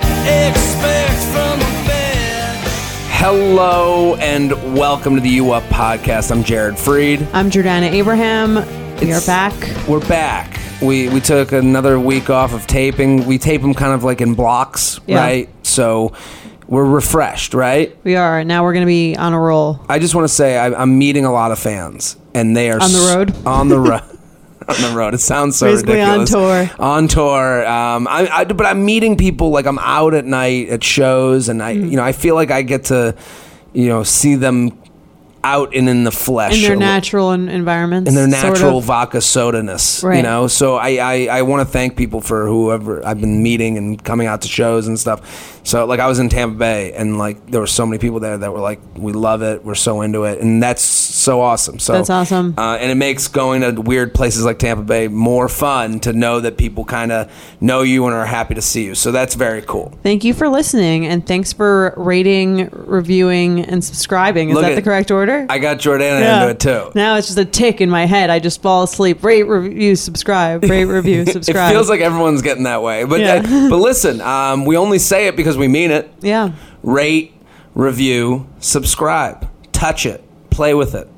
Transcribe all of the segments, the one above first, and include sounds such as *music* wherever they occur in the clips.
Expect from a bed. Hello and welcome to the U Up podcast. I'm Jared Freid. I'm Jordana Abraham. We are It's- back. We're back. We we took another week off of taping. We tape them kind of like in blocks, Yeah. right? So we're refreshed, right? We are. Now we're going to be on a roll. I just want to say I, I'm meeting a lot of fans, and they are On the s- road? On the road. *laughs* On the road. It sounds so Basically on tour. On tour. Um, I, I, but I'm meeting people like I'm out at night at shows, and I, Mm-hmm. you know, I feel like I get to, you know, see them out and in the flesh. In their natural environments. in their sort natural of. vodka soda-ness, you know. So I, I, I want to thank people for whoever I've been meeting and coming out to shows and stuff. So like I was in Tampa Bay and like there were so many people there that were like, we love it, we're so into it, and that's so awesome. So That's awesome. uh, and it makes going to weird places like Tampa Bay more fun to know that people kind of know you and are happy to see you. So that's very cool. Thank you for listening and thanks for rating, reviewing, and subscribing. Is Look that at- the correct order? I got Jordana into it too. Now it's just a tick in my head. I just fall asleep. Rate, review, subscribe. Rate, review, *laughs* subscribe. It feels like everyone's getting that way, but Yeah. uh, but listen, um, we only say it because we mean it. yeah. rate, review, subscribe, touch it, play with it.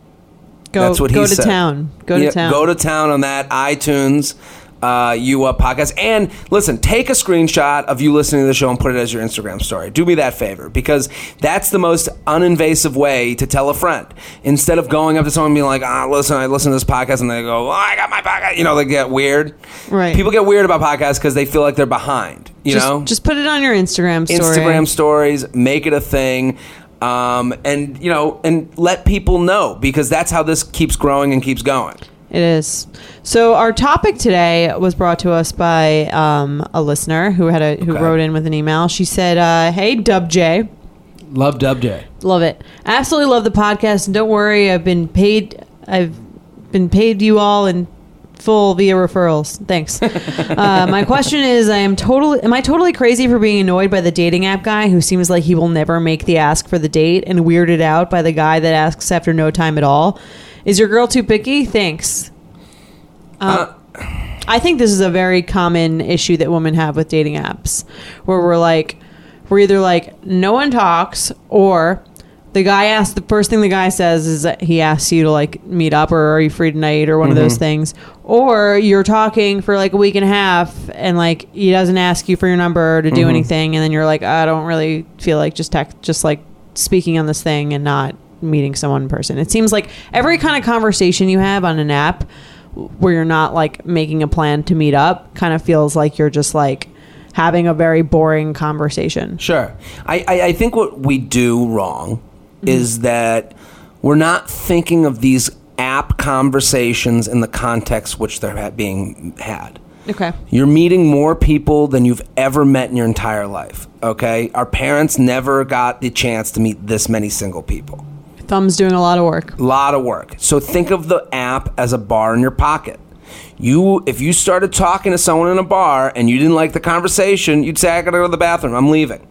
Go, That's what go he to said. town. Go Yeah, to town. Go to town on that iTunes. Uh, you up podcast and listen take a screenshot of you listening to the show and put it as your instagram story do me that favor because that's the most uninvasive way to tell a friend instead of going up to someone and being like ah listen i listen to this podcast and they go oh, i got my podcast you know they get weird Right. people get weird about podcasts because they feel like they're behind you just, know just put it on your Instagram story. Instagram stories, make it a thing. Um, and you know, and let people know because that's how this keeps growing and keeps going. It is. So our topic today was brought to us by um, a listener who had a who Okay. wrote in with an email. She said, uh, "Hey, Dub J, Love Dub J. love it. Absolutely love the podcast. And don't worry, I've been paid. I've been paid you all in full via referrals. Thanks. *laughs* uh, my question is, I am totally. Am I totally crazy for being annoyed by the dating app guy who seems like he will never make the ask for the date and weirded out by the guy that asks after no time at all? Is your girl too picky? Thanks. Uh, I think this is a very common issue that women have with dating apps, where we're like, we're either like, no one talks, or the guy asks, the first thing the guy says is that he asks you to like meet up, or are you free tonight, or one of those mm-hmm. things, or you're talking for like a week and a half, and like he doesn't ask you for your number to do mm-hmm. anything, and then you're like, I don't really feel like just text, just like speaking on this thing and not meeting someone in person. It seems like every kind of conversation you have on an app where you're not like making a plan to meet up kind of feels like you're just like having a very boring conversation. Sure. I, I, I think what we do wrong Mm-hmm. is that we're not thinking of these app conversations in the context which they're being had. Okay. You're meeting more people than you've ever met in your entire life. Okay? Our parents never got the chance to meet this many single people. Thumb's doing a lot of work. A lot of work. So think of the app as a bar in your pocket. You, if you started talking to someone in a bar and you didn't like the conversation, you'd say, "I gotta go to the bathroom. I'm leaving."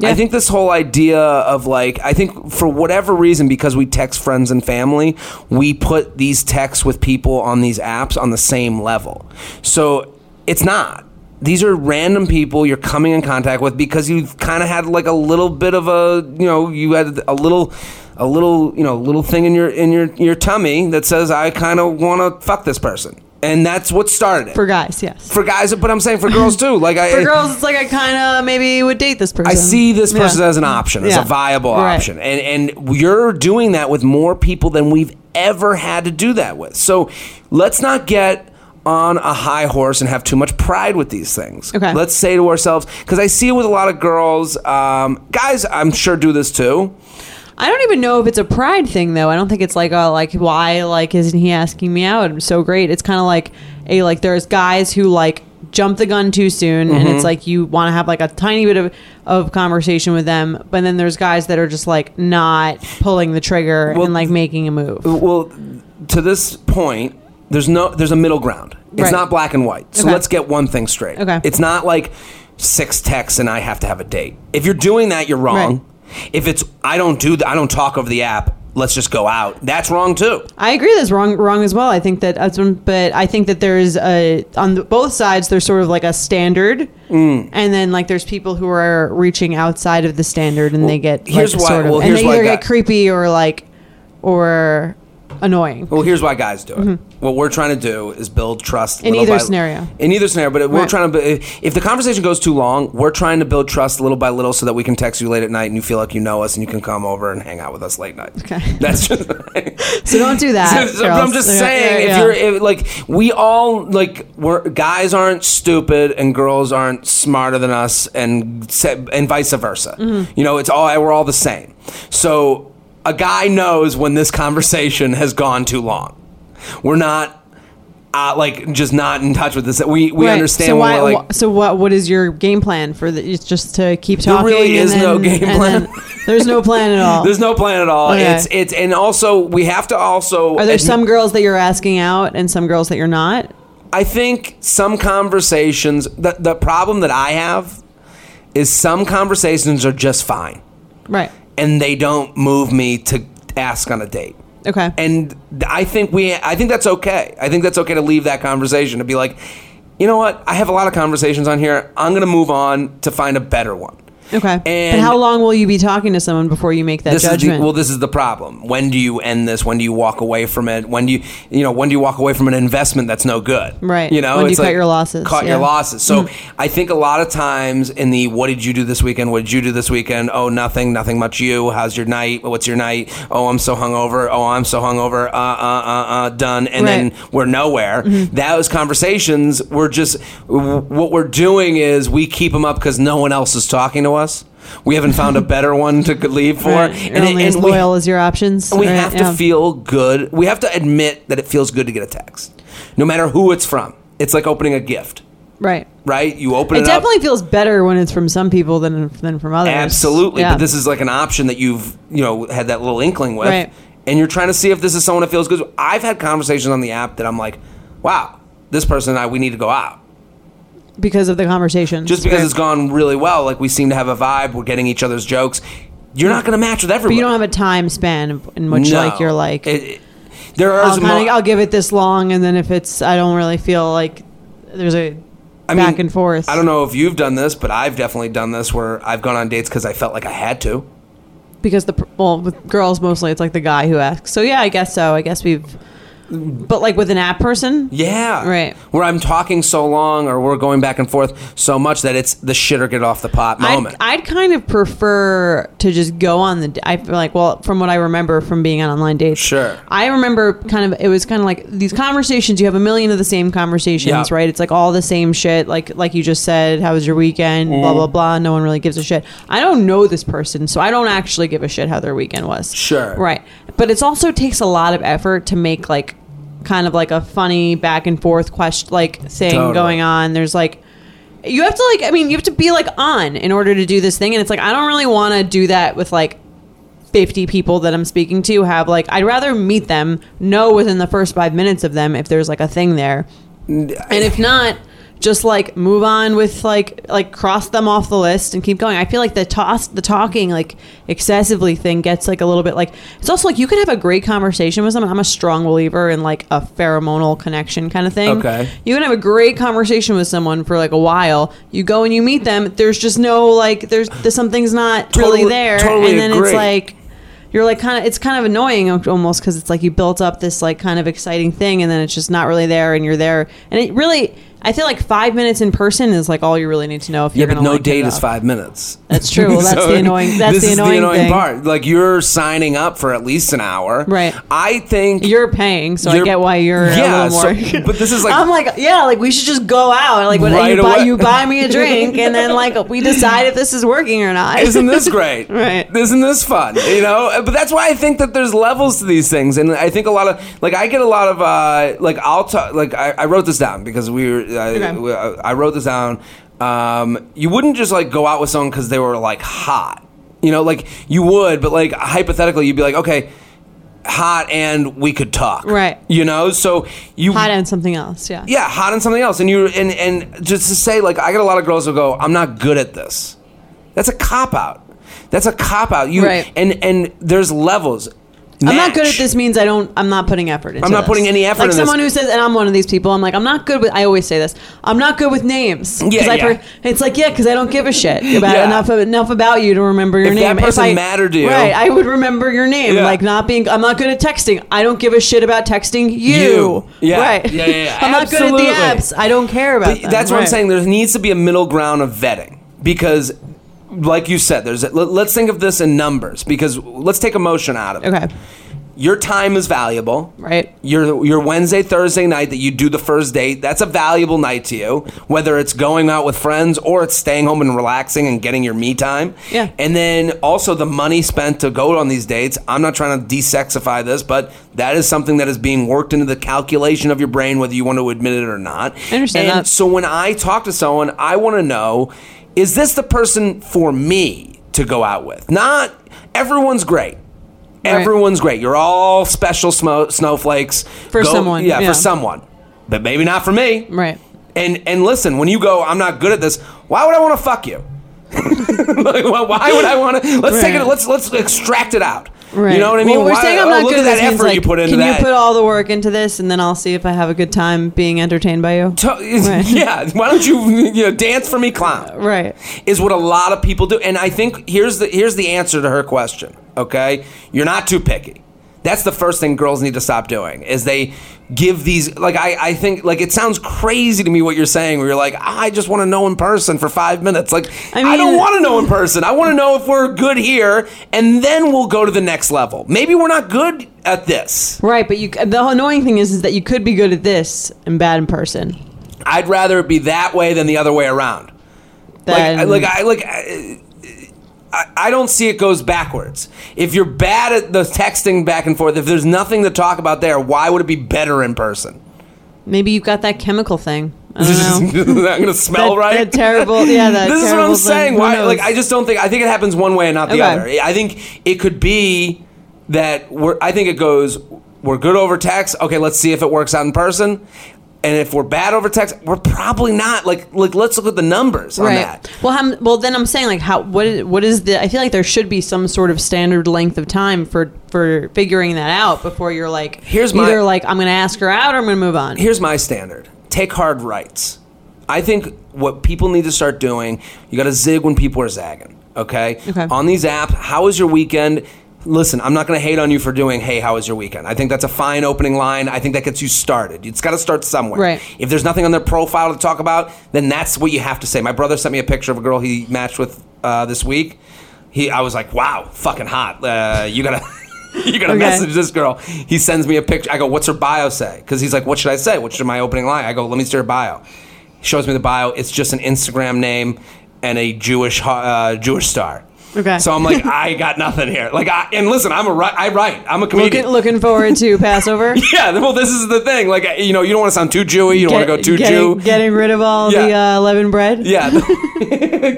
Yeah. I think this whole idea of like, I think for whatever reason, because we text friends and family, we put these texts with people on these apps on the same level. So it's not. These are random people you're coming in contact with because you've kind of had like a little bit of a, you know, you had a little, a little, you know, little thing in your in your your tummy that says I kind of want to fuck this person, and that's what started it For guys, yes. for guys, but I'm saying for girls too. Like I, *laughs* For girls, it's like I kind of maybe would date this person. I see this person Yeah. as an option, as Yeah. a viable Right. option, and and you're doing that with more people than we've ever had to do that with. So let's not get on a high horse and have too much pride with these things. Okay. Let's say to ourselves, because I see it with a lot of girls, um, guys. I'm sure do this too. I don't even know if it's a pride thing though. I don't think it's like oh like why like isn't he asking me out? I'm so great. It's kind of like a like there's guys who like jump the gun too soon and Mm-hmm. it's like you want to have like a tiny bit of, of conversation with them but then there's guys that are just like not pulling the trigger Well, and like making a move Well, to this point, there's no there's a middle ground. It's Right. not black and white. So Okay. let's get one thing straight. Okay. It's not like six texts and I have to have a date. If you're doing that, you're wrong. If it's I don't do that, I don't talk over the app. Let's just go out. That's wrong too. I agree that's wrong wrong as well I think that that's one but I think that there's a on the, both sides there's sort of like a standard Mm. and then like there's people who are reaching outside of the standard and they get like, here's why- sort of well, and here's they why either I get creepy or like or annoying Well, here's why guys do it. Mm-hmm. What we're trying to do is build trust In little either by- scenario. In either scenario, but we're Right. trying to. If the conversation goes too long, we're trying to build trust little by little, so that we can text you late at night and you feel like you know us and you can come over and hang out with us late night. Okay. *laughs* That's just. *laughs* so don't do that *laughs* So- so I'm just saying, yeah, if yeah. you're if, like, we all like, we're guys aren't stupid and girls aren't smarter than us, and and vice versa. Mm-hmm. You know, it's all we're all the same. So a guy knows when this conversation has gone too long. We're not. Uh, like just not in touch with this. We we Right. understand So why? we're like so what? What is your game plan for the? It's just to keep talking. There really is no game plan. *laughs* There's no plan at all. there's no plan at all. Okay. It's it's and also we have to also Are there admit- some girls that you're asking out and some girls that you're not? I think some conversations, the, the problem that I have is some conversations are just fine Right. And they don't move me to ask on a date. Okay. And I think we, I think that's okay. I think that's okay to leave that conversation to be like, you know what? I have a lot of conversations on here. I'm going to move on to find a better one. Okay. And but how long will you be talking to someone before you make that this is the, judgment? well, this is the problem. When do you end this? When do you walk away from it? When do you, you know, when do you walk away from an investment that's no good? Right. You know, When do it's you cut your losses? Cut Yeah. your losses. So Mhm. I think a lot of times in the what did you do this weekend? What did you do this weekend? Oh, nothing, nothing much. You? How's your night? What's your night? Oh, I'm so hungover. Oh, I'm so hungover. Uh, uh, uh, uh, done. And Right. then we're nowhere. Mm-hmm. Those conversations, we're just what we're doing is we keep them up because no one else is talking to us. We haven't found a *laughs* better one to leave for. Right. And it- only as and we- loyal as your options. and we Right, have to yeah. feel good. We have to admit that it feels good to get a text, no matter who it's from. It's like opening a gift, right. right? You open it, It up. definitely feels better when it's from some people than than from others. Absolutely, Yeah. but this is like an option that you've you know had that little inkling with, Right. and you're trying to see if this is someone that feels good. I've had conversations on the app that I'm like, wow, this person and I we need to go out. Because of the conversation. Just because it's gone really well, like we seem to have a vibe, we're getting each other's jokes. You're not going to match with But everybody. you don't have a time span in which No. like you're like It- it- there are I'll, some- kinda, I'll give it this long, and then if it's I don't really feel like there's a I back mean, and forth. I don't know if you've done this, but I've definitely done this where I've gone on dates because I felt like I had to. because the pr- well with girls mostly it's like the guy who asks. So yeah, I guess so. I guess we've, but like with an app person, Yeah. Right. Where I'm talking so long or we're going back and forth so much that it's the shit or get off the pot moment. I'd, I'd kind of prefer to just go on the. I feel like, well, from what I remember from being on online dates, Sure. I remember kind of it was kind of like these conversations. You have a million of the same conversations, Yeah. right? It's like all the same shit. Like like you just said, how was your weekend? Blah Mm-hmm. blah blah. No one really gives a shit. I don't know this person, so I don't actually give a shit how their weekend was. Sure. Right, but it also takes a lot of effort to make like kind of like a funny back and forth question like thing Totally. going on. There's like you have to like I mean you have to be like on in order to do this thing and it's like I don't really want to do that with like 50 people that I'm speaking to have like I'd rather meet them know within the first 5 minutes of them if there's like a thing there and if not just like move on with like like cross them off the list and keep going. I feel like the toss the talking like excessively thing gets like a little bit like it's also like you can have a great conversation with someone. I'm a strong believer in like a pheromonal connection kind of thing. Okay. You can have a great conversation with someone for like a while. You go and you meet them. There's just no like there's, there's something's not really Totally- there, totally and then agree. it's like you're like kind of it's kind of annoying almost because it's like you built up this like kind of exciting thing and then it's just not really there and you're there and it really I feel like five minutes in person is like all you really need to know if yeah, you're but gonna Yeah, but no like date is five minutes. That's true. Well, *laughs* that's the annoying- that's the annoying the annoying part. Like you're signing up for at least an hour. Right. I think You're paying, so I You're- get why you're Yeah, a little more. so- *laughs* but this is like- I'm like, yeah, like we should just go out. Like, when Right you buy away. you buy me a drink, *laughs* and then like we decide if this is working or not. Isn't this great? Right. Isn't this fun? You know, but that's why I think that there's levels to these things, and I think a lot of like I get a lot of uh like I'll talk like I, I wrote this down because we were I, Okay. I wrote this down. Um, you wouldn't just like go out with someone because they were like hot. You know, like you would, but like hypothetically, you'd be like, okay, hot, and we could talk. Right. You know, so you Hot and something else. Yeah. yeah, hot and something else. And you and and just to say, like, I get a lot of girls who go, I'm not good at this. That's a cop out. That's a cop out. You Right. and and there's levels. I'm not good at this means I don't. I'm not putting effort into. I'm not this. putting any effort Like in someone this. who says, and I'm one of these people. I'm like, I'm not good with. I always say this. I'm not good with names. 'Cause Yeah, I yeah. it's like yeah, because I don't give a shit *laughs* about Yeah. enough enough about you to remember your If name. that person I, mattered to you- right? I would remember your name. Yeah. Like not being. I'm not good at texting. I don't give a shit about texting you. You. Yeah. Right. Yeah, yeah, yeah. *laughs* I'm not good at Absolutely. the apps. I don't care about But them. that's what I'm Right. saying. There needs to be a middle ground of vetting because, like you said, there's. Let's think of this in numbers because let's take emotion out of it. Okay. Your time is valuable. Right. Your your Wednesday Thursday night that you do the first date that's a valuable night to you whether it's going out with friends or it's staying home and relaxing and getting your me time Yeah. and then also the money spent to go on these dates I'm not trying to desexify this but that is something that is being worked into the calculation of your brain whether you want to admit it or not I understand and that. so when I talk to someone I want to know is this the person for me to go out with not everyone's great Right. Everyone's great. You're all special smo- snowflakes For someone, Yeah, yeah. for someone, but maybe not for me. Right. And and listen, when you go, I'm not good at this. Why would I want to fuck you? *laughs* like, why why would I want to? Let's take it. Let's let's extract it out. Right. You know what I mean? Well, we're Why- saying I'm oh, not look good at at that this means, effort like, you put into Can that. you put all the work into this, and then I'll see if I have a good time being entertained by you? To- Right. *laughs* Yeah, why don't you you know dance for me, clown? Right. Is what a lot of people do, and I think here's the here's the answer to her question. Okay, you're not too picky. That's the first thing girls need to stop doing is they give these like I, I think like it sounds crazy to me what you're saying where you're like I just want to know in person for five minutes like I, I don't want to know in *laughs* person I want to know if we're good here and then we'll go to the next level maybe we're not good at this Right, but you. The annoying thing is, is that you could be good at this and bad in person. I'd rather it be that way than the other way around Then, like, I- like I like I, I, I don't see it goes backwards. If you're bad at the texting back and forth, if there's nothing to talk about there, why would it be better in person? maybe you've got that chemical thing. I don't *laughs* know. I'm gonna smell That- right. that terrible- yeah, that *laughs* this is what I'm terrible saying. Why? Like, I just don't think. I think it happens one way and not the Okay. other. I think it could be that we're. I think it goes. We're good over text. Okay, let's see if it works out in person. And if we're bad over text, we're probably not. Like, like let's look at the numbers on that. Well, how, well, then I'm saying like how what is, what is the? I feel like there should be some sort of standard length of time for for figuring that out before you're like Here's my- either like I'm going to ask her out or I'm going to move on. here's my standard take hard rights i think what people need to start doing you got to zig when people are zagging okay? Okay. on these apps how was your weekend listen i'm not going to hate on you for doing hey how was your weekend i think that's a fine opening line i think that gets you started it's got to start somewhere Right. if there's nothing on their profile to talk about then that's what you have to say my brother sent me a picture of a girl he matched with uh, this week he i was like wow fucking hot uh, you gotta *laughs* you gotta Okay. message this girl. He sends me a picture. I go, "What's her bio say?" Because he's like, "What should I say? What should my opening line?" I go, "Let me see her bio." He shows me the bio. It's just an Instagram name and a Jewish uh, Jewish star. Okay. So I'm like, *laughs* I got nothing here. Like, I, and listen, I'm a I write. I'm a comedian. Looking looking forward to *laughs* Passover. yeah. Well, this is the thing. Like, you know, you don't want to sound too Jewy. You don't want to go too getting, Jew. Getting rid of all the uh, leaven bread. Yeah, *laughs*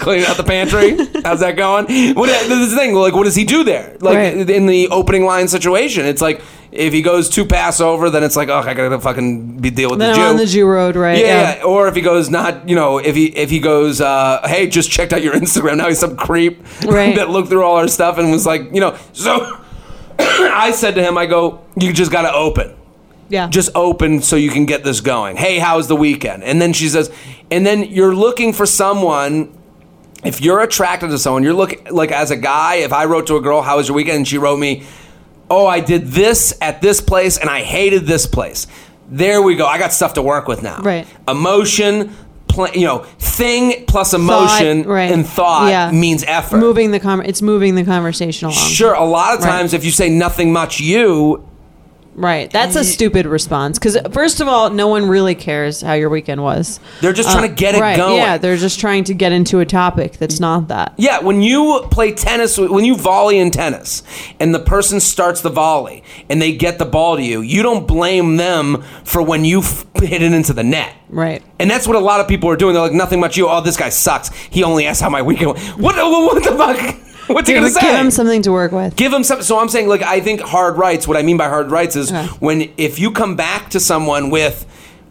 cleaning out the pantry. How's that going? What this is the thing? Like, what does he do there? Like Right. in the opening line situation, it's like if he goes too Passover, then it's like, oh, I gotta fucking be deal with Then the Jew. on the Jew road, right? yeah, yeah. or if he goes not, you know, if he if he goes, uh, hey, just checked out your *laughs* Instagram. Now he's some creep Right. that looked through all our stuff and was like, you know, so. *coughs* I said to him, I go, you just gotta open yeah. just open so you can get this going. Hey, how's the weekend? And then she says, and then you're looking for someone. If you're attracted to someone, you're looking like as a guy. If I wrote to a girl, "How was your weekend?" and she wrote me, "Oh, I did this at this place and I hated this place." There we go. I got stuff to work with now. Right. Emotion, pl- you know, thing plus emotion Thought, right. and thought Yeah. means effort. moving the con- it's moving the conversation along. Sure, a lot of Right. times if you say nothing much you, Right. That's a stupid response. Because, first of all, no one really cares how your weekend was. They're just trying to get it Uh, right, going. Yeah, they're just trying to get into a topic that's not that. Yeah, when you play tennis, when you volley in tennis, and the person starts the volley and they get the ball to you, you don't blame them for when you f- hit it into the net. Right. And that's what a lot of people are doing. They're like, nothing much you. Oh, this guy sucks. He only asked how my weekend went. What, what the fuck? *laughs* What's he Give, to say? give him something to work with. Give him something. So I'm saying, like, I think hard rights. What I mean by hard rights is Okay. when if you come back to someone with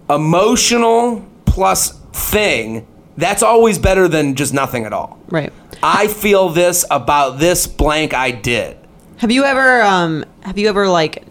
emotional plus thing, that's always better than just nothing at all. Right. I feel this about this blank I did. Have you ever, um, have you ever, like,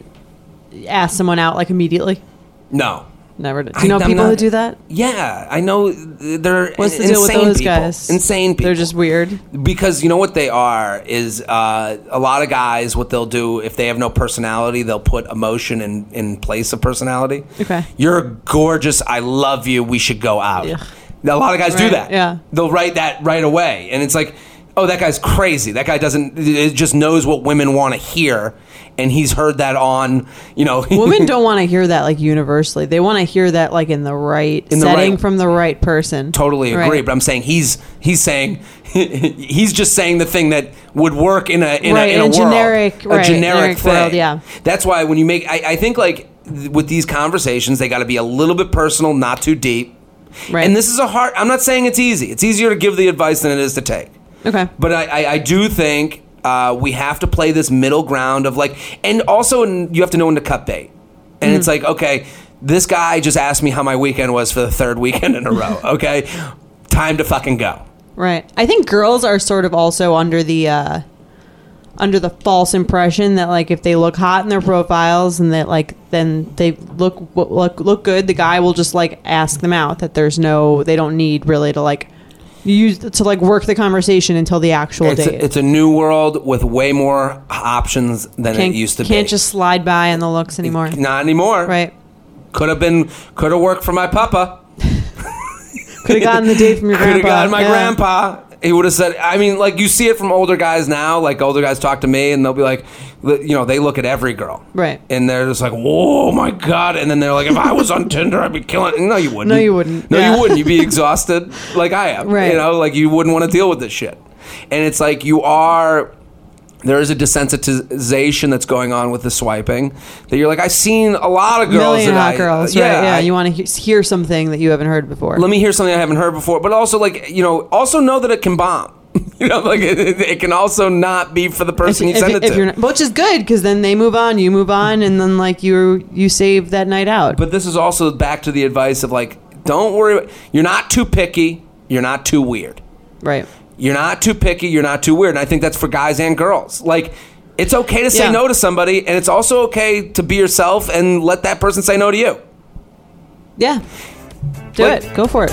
asked someone out, like, immediately? No. Never. Do you know I'm people not- who do that? Yeah, I know they're What's the deal with those people. guys? Insane people. They're just weird. because you know what they are is uh, a lot of guys. What they'll do if they have no personality, they'll put emotion in in place of personality. Okay. you're gorgeous. I love you. We should go out. Yeah. A lot of guys do that. yeah. they'll write that right away, and it's like, oh, that guy's crazy. That guy doesn't. It just knows what women want to hear, and he's heard that on you know. *laughs* Women don't want to hear that, like, universally. They want to hear that, like, in the right In the setting right- from the right person. totally agree. Right. But I'm saying he's he's saying *laughs* he's just saying the thing that would work in a in Right, a, in a, a world, generic- a generic generic thing. world, yeah. That's why when you make, I, I think like th- with these conversations, they got to be a little bit personal, not too deep. Right. And this is a hard. I'm not saying it's easy. It's easier to give the advice than it is to take. Okay. But I, I, I do think uh, we have to play this middle ground of like, and also you have to know when to cut bait. And Mm-hmm. it's like, okay, this guy just asked me how my weekend was for the third weekend in a row. *laughs* Okay, time to fucking go. Right. I think girls are sort of also under the uh under the false impression that like if they look hot in their profiles and that like then they look look look good, the guy will just like ask them out. That there's no they don't need really to like use to like work the conversation until the actual It's date. a, it's a new world with way more options than can't, it used to be. can't just slide by on the looks anymore. not anymore. Right. Could have been. Could have worked for my papa. *laughs* Could have gotten the date from your *laughs* Could have grandpa. gotten my Yeah. grandpa. He would have said. I mean, like you see it from older guys now. Like older guys talk to me, and they'll be like, you know, they look at every girl, Right. And they're just like, "Whoa, my god!" And then they're like, "If I was on *laughs* Tinder, I'd be killing." No, you wouldn't. No, you wouldn't. No, Yeah. you wouldn't. You'd be *laughs* exhausted, like I am. Right. You know, like you wouldn't want to deal with this shit. And it's like you are there is a desensitization that's going on with the swiping that you're like I've seen a lot of girls Million that hot I, girls, yeah, right? Yeah, I- you want to he- hear something that you haven't heard before. let me hear something I haven't heard before but also like you know also know that it can bomb *laughs* you know like it, it- can also not be for the person you if, send it if to not, which is good because then they move on, you move on, and then like you you save that night out. but this is also back to the advice of like don't worry you're not too picky you're not too weird right. You're not too picky. You're not too weird. And I think that's for guys and girls. Like, it's okay to say Yeah. no to somebody, and it's also okay to be yourself and let that person say no to you. Yeah. Do Like- it. Go for it.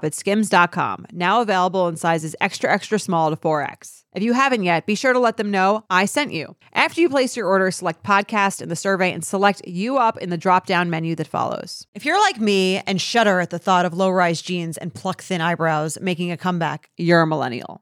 at skims.com, now available in sizes extra, extra small to 4X. If you haven't yet, be sure to let them know I sent you. After you place your order, select podcast in the survey and select you up in the drop down menu that follows. If you're like me and shudder at the thought of low rise jeans and pluck thin eyebrows making a comeback, you're a millennial.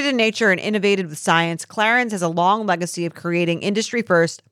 in nature and innovated with science, Clarins has a long legacy of creating industry first,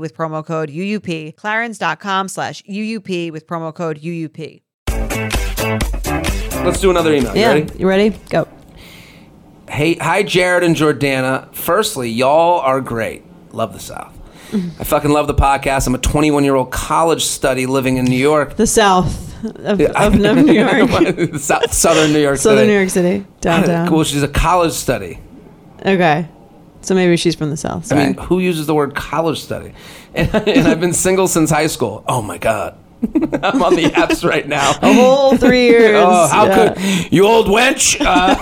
with promo code UUP, clarins.com slash UUP with promo code UUP. Let's do another email. You Yeah, ready? you ready? Go. Hey, hi, Jared and Jordana. Firstly, y'all are great. Love the South. *laughs* I fucking love the podcast. I'm a 21 year old college study living in New York. The South of, of New *laughs* York. *laughs* South, Southern New York Southern City. New York City, downtown. Cool. She's a college study. Okay. So maybe she's from the South. I mean, who uses the word college study? *laughs* And, and I've been single since high school. Oh my god, *laughs* I'm on the apps right now. a whole three *laughs* years. Oh, how Yeah. could you old wench? Uh,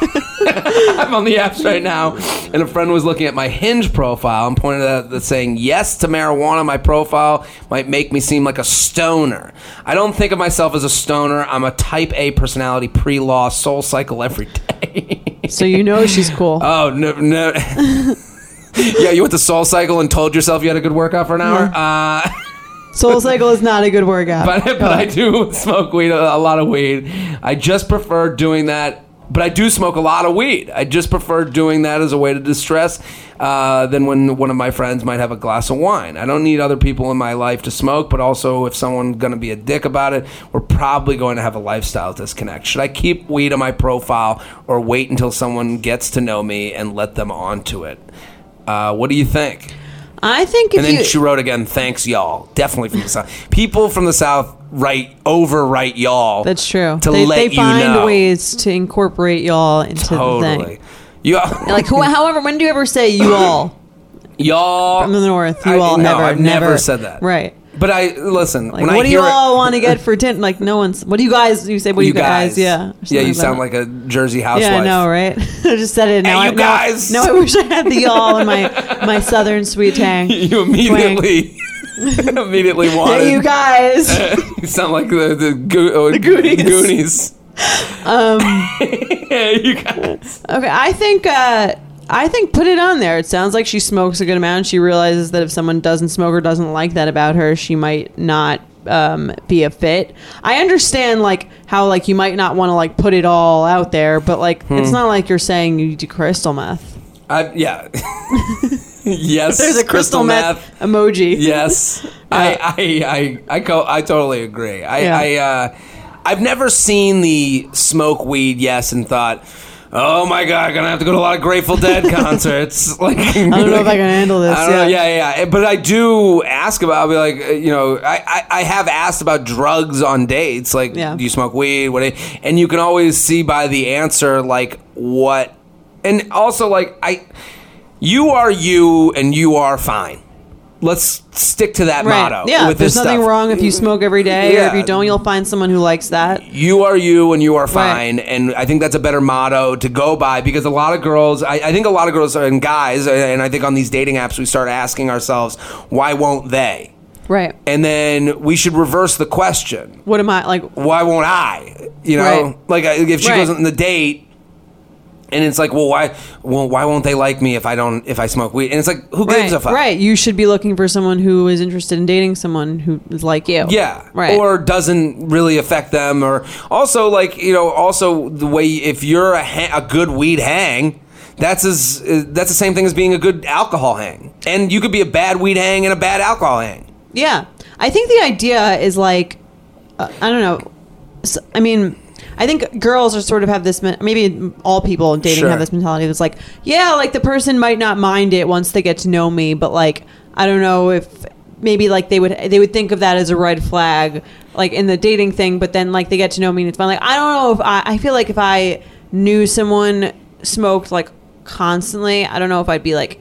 I'm on the apps right now, and a friend was looking at my Hinge profile and pointed out that saying yes to marijuana. My profile might make me seem like a stoner. I don't think of myself as a stoner. I'm a Type A personality, pre-law, soul cycle every day. So you know she's cool. oh no, no. *laughs* yeah, you went to Soul Cycle and told yourself you had a good workout for an hour. Uh, *laughs* Soul Cycle is not a good workout. but but I do smoke weed, a, a lot of weed. I just prefer doing that. But I do smoke a lot of weed. I just prefer doing that as a way to distress uh, than when one of my friends might have a glass of wine. I don't need other people in my life to smoke, but also if someone's going to be a dick about it, we're probably going to have a lifestyle disconnect. Should I keep weed on my profile or wait until someone gets to know me and let them onto it? Uh, what do you think? I think if And then you she wrote again, thanks y'all. Definitely from the South. People from the South write, overwrite y'all. that's true. To they let they you find know. ways to incorporate y'all into the thing. You, *laughs* Like who, *laughs* however, when do you ever say you all y'all. from the north? You I- all no, ever? I've never, said that. Right. But I, listen, Like, when I what do you all want to get *laughs* for tent? Like, no one's. What do you guys? You say, what do you, guys? Yeah. Yeah, something you sound that. like a Jersey housewife. Yeah, I know, right? *laughs* I just said it. Now Hey, I, you now- guys. Now, I wish I had the y'all in my *laughs* my southern sweet tang. You immediately, immediately wanted. Hey, you guys. you sound like the the, Go- uh, Goonies. Goonies. Um, yeah, you guys. Okay, I think uh, I think put it on there. It sounds like she smokes a good amount. She realizes that if someone doesn't smoke or doesn't like that about her, she might not um, be a fit. I understand like how like you might not want to like put it all out there, but like Hmm. it's not like you're saying you do crystal meth. I, yeah. *laughs* yes. There's a crystal, meth, emoji. Yes, *laughs* I, I, I, I, co- I totally agree. I, Yeah. I, uh, I've never seen the smoke weed yes and thought, oh my god, gonna have to go to a lot of Grateful Dead *laughs* concerts. like, I don't know if I can handle this, *laughs* I don't know. yeah. Yeah, yeah. But I do ask about. I'll be like, uh, you know, I, I, I have asked about drugs on dates. Like, Yeah. do you smoke weed? What? And you can always see by the answer like what. And also like I, you are you and you are fine. Let's stick to that Right. motto. Yeah. with There's nothing stuff. wrong if you smoke every day, or if you don't, you'll find someone who likes that. You are you and you are fine. And I think that's a better motto to go by because a lot of girls, I, I think a lot of girls and guys, and I think on these dating apps, we start asking ourselves, why won't they? Right. And then we should reverse the question. What am I like? Why won't I? You know, Right. like if she Right. goes on the date and it's like, well, why, well, why won't they like me if I don't, if I smoke weed? And it's like, who Right, gives a fuck? right. You should be looking for someone who is interested in dating someone who is like you. Yeah. Right. Or doesn't really affect them. Or also, like, you know, also the way if you're a, ha- a good weed hang, that's as that's the same thing as being a good alcohol hang. And you could be a bad weed hang and a bad alcohol hang. Yeah. I think the idea is like, uh, I don't know. I mean, I think girls are sort of have this. men- Maybe all people dating Sure. have this mentality that's like, yeah, like the person might not mind it once they get to know me, but like I don't know if maybe like they would they would think of that as a red flag, like in the dating thing. But then like they get to know me and it's fine. Like I don't know if I I feel like if I knew someone smoked like constantly, I don't know if I'd be like.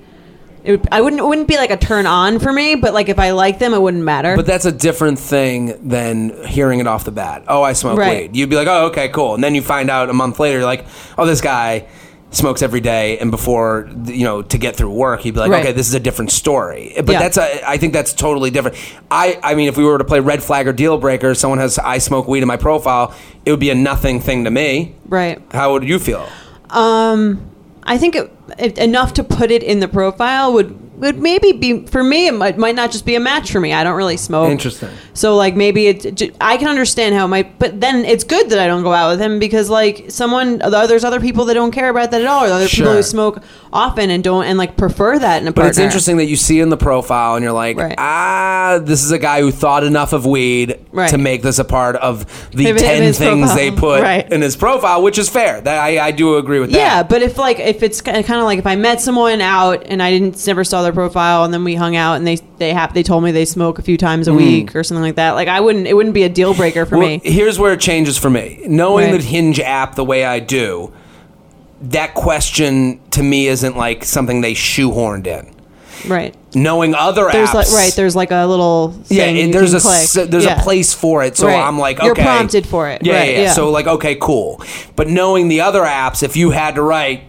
It would, I wouldn't. It wouldn't be like a turn on for me, but like if I like them, it wouldn't matter. But that's a different thing than hearing it off the bat. Oh, I smoke Right. weed. You'd be like, oh, okay, cool. And then you find out a month later, you're like, oh, this guy smokes every day. And before, you know, to get through work, he'd be like, Right. okay, this is a different story. But Yeah. that's a, I think that's totally different. I, I mean, if we were to play red flag or deal breaker, someone has, I smoke weed in my profile, it would be a nothing thing to me. right. How would you feel? Um, I think it, enough to put it in the profile would would maybe be for me. It might, might not just be a match for me. I don't really smoke. Interesting. So like maybe it. I can understand how it might, but then it's good that I don't go out with him because like someone there's other people that don't care about that at all, or other people who smoke often and don't and like prefer that in a But partner. it's interesting that you see in the profile and you're like, Right. ah, this is a guy who thought enough of weed Right. to make this a part of the Of- of 10 his things profile. they put Right. in his profile, which is fair. That I, I do agree with that. Yeah, but if like if it's kind of like if I met someone out and I didn't never saw their profile and then we hung out and they they have they told me they smoke a few times a hmm. week or something like that, like I wouldn't it wouldn't be a deal breaker for Well, me. here's where it changes for me. Knowing Right. the Hinge app the way I do, that question to me isn't like something they shoehorned in. Right. Knowing other There's apps, like right. There's like a little yeah, thing it- you there's a click. there's Yeah. a place for it. So Right. I'm like, okay, You're prompted for it. Yeah, Right, yeah, yeah. yeah. So like, okay, cool. But knowing the other apps, if you had to write.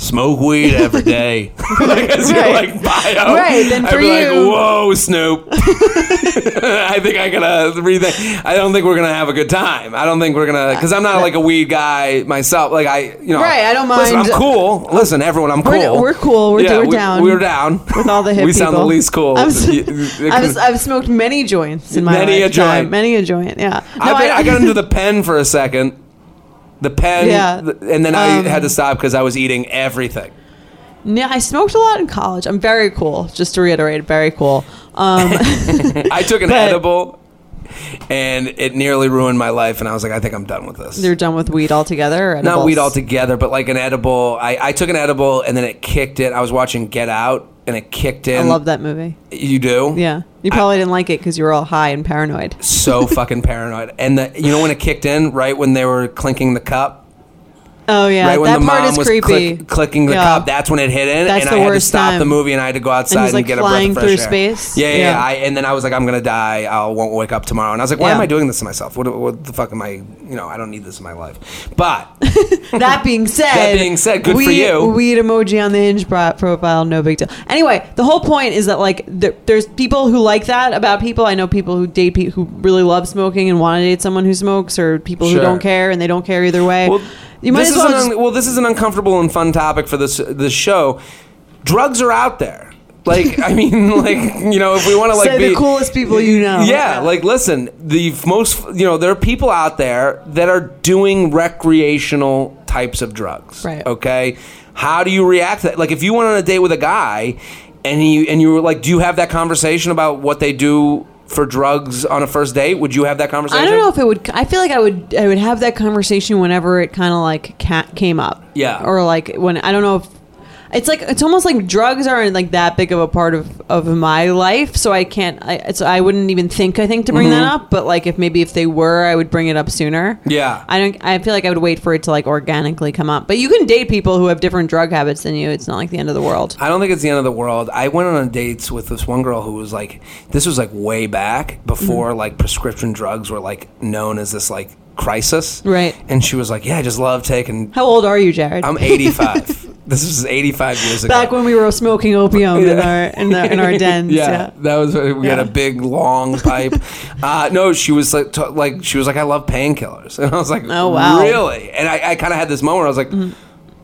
Smoke weed every day. *laughs* like, as Right. like bio. Right, then I'd for be like, you- whoa, Snoop. *laughs* *laughs* I think I gotta rethink. I don't think we're gonna have a good time. I don't think we're gonna because I'm not like a weed guy myself. Like I, you know, Right, I don't Listen, mind- I'm cool. Listen, everyone, I'm We're- cool. we're cool. We're- yeah, we're we- down. We're down with all the hip We sound the least cool. I've, I've, I've smoked many joints in my Many a lifetime. joint. Many a joint. Yeah. No, I, bet- I got into the pen for a second. The pen, Yeah. th- and then I Um, had to stop because I was eating everything. Yeah, I smoked a lot in college. I'm very cool. Just to reiterate, very cool. Um, *laughs* I took an *laughs* But- edible, and it nearly ruined my life. And I was like, I think I'm done with this. you're done with weed altogether. or Not weed altogether, but like an edible. I, I took an edible, and then it kicked it. I was watching Get Out, and it kicked in. I love that movie. You do? Yeah, you probably didn't like it because you were all high and paranoid. So *laughs* fucking paranoid. And the, you know when it kicked in, right when they were clinking the cup. Oh yeah, right when that the part mom is was creepy. click, clicking the Yeah. cup, that's when it hit in, That's and I had to stop time. the movie, and I had to go outside and, like, get a breath of fresh through air. space. Yeah, yeah. yeah. I, and then I was like, I'm gonna die. I won't wake up tomorrow. And I was like, why Yeah. am I doing this to myself? What, what the fuck am I? You know, I don't need this in my life. But *laughs* that being *laughs* said, That being said, good for you. Weed emoji on the Hinge profile, no big deal. Anyway, the whole point is that like there, there's people who like that about people. I know people who date people who really love smoking and want to date someone who smokes, or people Sure. who don't care and they don't care either way. well, you might this as well. just- un- well, this is an uncomfortable and fun topic for this this show. Drugs are out there. Like, I mean, *laughs* like you know, if we want to like say be the coolest people you know. Yeah, like listen, the most you know, there are people out there that are doing recreational types of drugs. Right. Okay. How do you react to that? Like if you went on a date with a guy and he and you were like, do you have that conversation about what they do for drugs on a first date? Would you have that conversation? I don't know if it would. I feel like I would. I would have that conversation whenever it kind of like ca- came up. Yeah. Or like when I don't know if it's like it's almost like drugs aren't like that big of a part of, of my life, so I can't. I it's, I wouldn't even think I think to bring that up. But like if maybe if they were, I would bring it up sooner. Mm-hmm. Yeah. I don't. I feel like I would wait for it to like organically come up. But you can date people who have different drug habits than you. It's not like the end of the world. I don't think it's the end of the world. I went on dates with this one girl who was like, this was like way back before Mm-hmm. like prescription drugs were like known as this like crisis. Right. And she was like, yeah, I just love taking. How old are you, Jared? I'm 85. *laughs* this was 85 years ago. Back when we were smoking opium in our in, the, in our *laughs* dens. yeah, yeah. that was we had a big long pipe. *laughs* uh, no, she was like, t- like she was like, I love painkillers, and I was like, Oh, wow. Mm-hmm. really? And I, I kind of had this moment. Where I was like.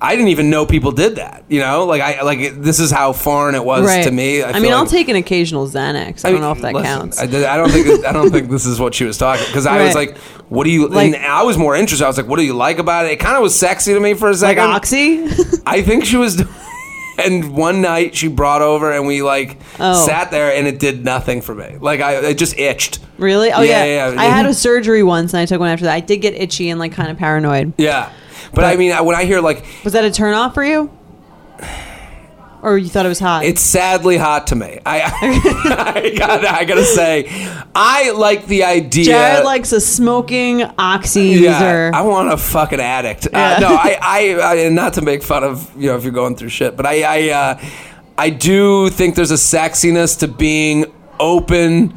I didn't even know people did that, you know. Like I like this is how foreign it was Right. to me. I, feel mean, I'll take an occasional Xanax. I, don't know if that listen, counts. I, I don't think I don't think this is what she was talking because I was like, "What do you?" Like- I was more interested. I was like, "What do you like about it?" It kind of was sexy to me for a like second. oxy. *laughs* I think she was. *laughs* and one night she brought over and we like Oh. sat there and it did nothing for me. Like I, it just itched. Really? Oh Yeah, yeah. yeah, yeah. I had a surgery once, and I took one after that. I did get itchy and like kind of paranoid. Yeah, but, I mean, when I hear like Was that a turn off for you? Or you thought it was hot? It's sadly hot to me. I *laughs* I, gotta, I gotta say, I like the idea. Jared likes a smoking oxy yeah, user. I want a fucking addict. Yeah. Uh, no, I, *laughs* I, I, and not to make fun of you know if you're going through shit, but I, I, uh, I do think there's a sexiness to being open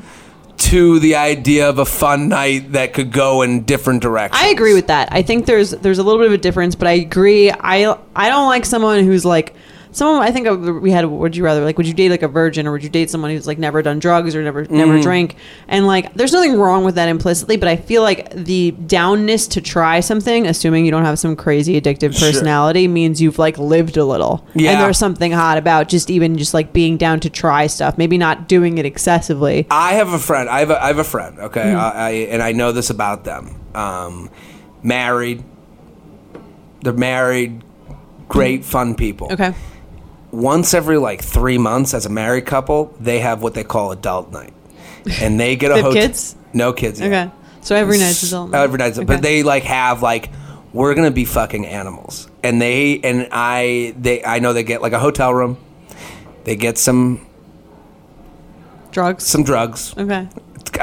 to the idea of a fun night that could go in different directions. I agree with that. I think there's there's a little bit of a difference, but I agree. I I don't like someone who's like someone. I think we had. Would you rather like? Would you date like a virgin, or would you date someone who's like never done drugs or never never Mm-hmm. drank? And like, there's nothing wrong with that implicitly, but I feel like the downness to try something, assuming you don't have some crazy addictive Sure. personality, means you've like lived a little. Yeah. And there's something hot about just even just like being down to try stuff. Maybe not doing it excessively. I have a friend. I have a, I have a friend. Okay, Mm-hmm. I, I, and I know this about them. Um, married. They're married. Great, fun people. Okay. Once every like three months, as a married couple, they have what they call adult night, and they get a *laughs* They hotel. kids? No kids. yet. Okay. So every night's adult. night. Every night, Okay. but they like have like we're gonna be fucking animals, and they and I they I know they get like a hotel room. They get some drugs. some drugs. Okay.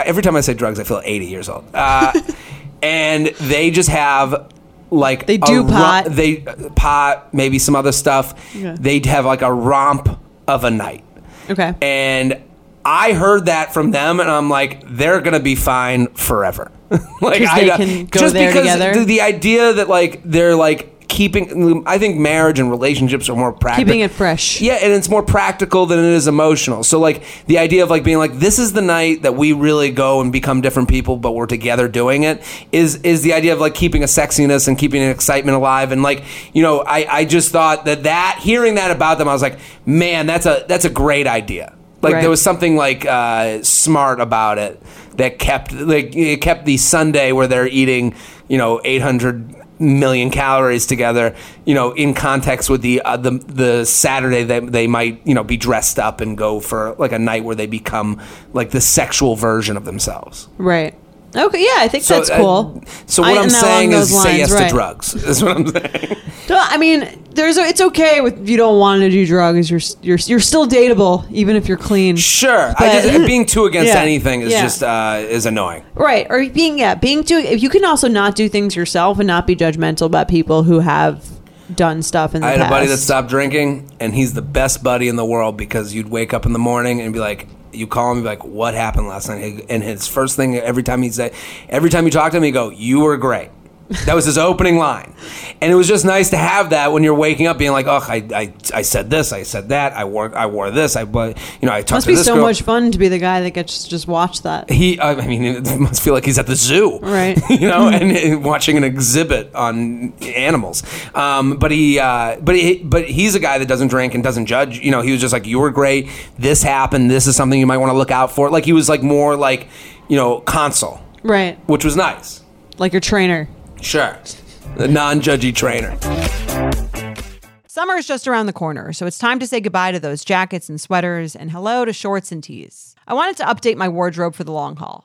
every time I say drugs, I feel 80 years old. Uh, *laughs* and they just have like They do pot. they uh, pot, maybe some other stuff. Okay. They'd have like a romp of a night, Okay. and I heard that from them, and I'm like, they're gonna be fine forever. *laughs* like I they don't- can go just there because together? The, the idea that like they're like keeping. I think marriage and relationships are more practical. Keeping it fresh. Yeah, and it's more practical than it is emotional. So like the idea of like being like this is the night that we really go and become different people, but we're together doing it is is the idea of like keeping a sexiness and keeping an excitement alive. And like you know, I I just thought that that hearing that about them, I was like, man, that's a that's a great idea. Like Right. there was something like uh, smart about it that kept like it kept the Sunday where they're eating you know eight hundred million calories together you know in context with the uh, the the Saturday that they might you know be dressed up and go for like a night where they become like the sexual version of themselves. Right. Okay. Yeah, I think that's uh, cool. so what I- I'm saying is those say lines, yes right. to drugs. *laughs* That's what I'm saying. No, I mean, there's a, it's okay with if you don't want to do drugs. You're you're you're still dateable even if you're clean. Sure, I But- just being too against Yeah, anything is yeah. just uh, is annoying. Right. Or being yeah, being too. If you can also not do things yourself and not be judgmental about people who have done stuff in the I had past. a buddy that stopped drinking, and he's the best buddy in the world because you'd wake up in the morning and be like, you call him, be like, "What happened last night?" And his first thing every time he'd say, every time you talk to him, he go, "You were great." That was his opening line, and it was just nice to have that when you're waking up, being like, "Oh, I, I, I said this, I said that, I wore, I wore this, I, but you know, I talked Must to be so girl." much fun to be the guy that gets to just watch that. He, I mean, it *laughs* must feel like he's at the zoo, Right. *laughs* you know, and, and watching an exhibit on animals. Um, but he, uh, but he, but he's a guy that doesn't drink and doesn't judge. You know, he was just like, "You were great. This happened. This is something you might want to look out for." Like he was like more like, you know, console. Right. which was nice. Like your trainer. Sure, the non-judgy trainer. Summer is just around the corner, so it's time to say goodbye to those jackets and sweaters and hello to shorts and tees. I wanted to update my wardrobe for the long haul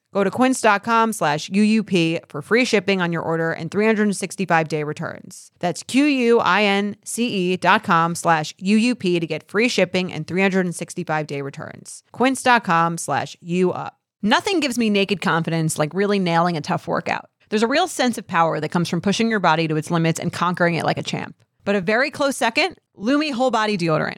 Go to quince.com slash UUP for free shipping on your order and 365 day returns. That's Q-U-I-N-C-E dot com slash UUP to get free shipping and 365 day returns. Quince.com slash UUP. Nothing gives me naked confidence like really nailing a tough workout. There's a real sense of power that comes from pushing your body to its limits and conquering it like a champ. But a very close second, Lume Whole Body Deodorant.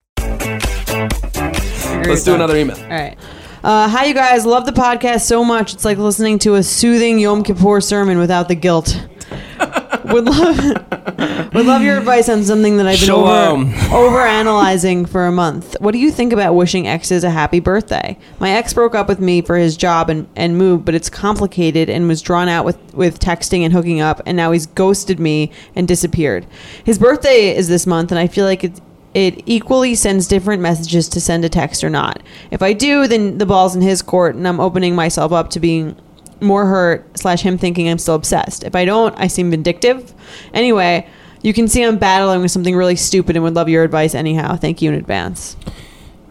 Let's do another email. All right. Uh, hi, you guys. Love the podcast so much. It's like listening to a soothing Yom Kippur sermon without the guilt. *laughs* would love would love your advice on something that I've been Shalom. over over analyzing for a month. What do you think about wishing exes a happy birthday? My ex broke up with me for his job and, and moved, but it's complicated and was drawn out with, with texting and hooking up, and now he's ghosted me and disappeared. His birthday is this month, and I feel like it's it equally sends different messages to send a text or not. If I do, then the ball's in his court, and I'm opening myself up to being more hurt slash him thinking I'm still obsessed. If I don't, I seem vindictive. Anyway, you can see I'm battling with something really stupid and would love your advice anyhow. Thank you in advance.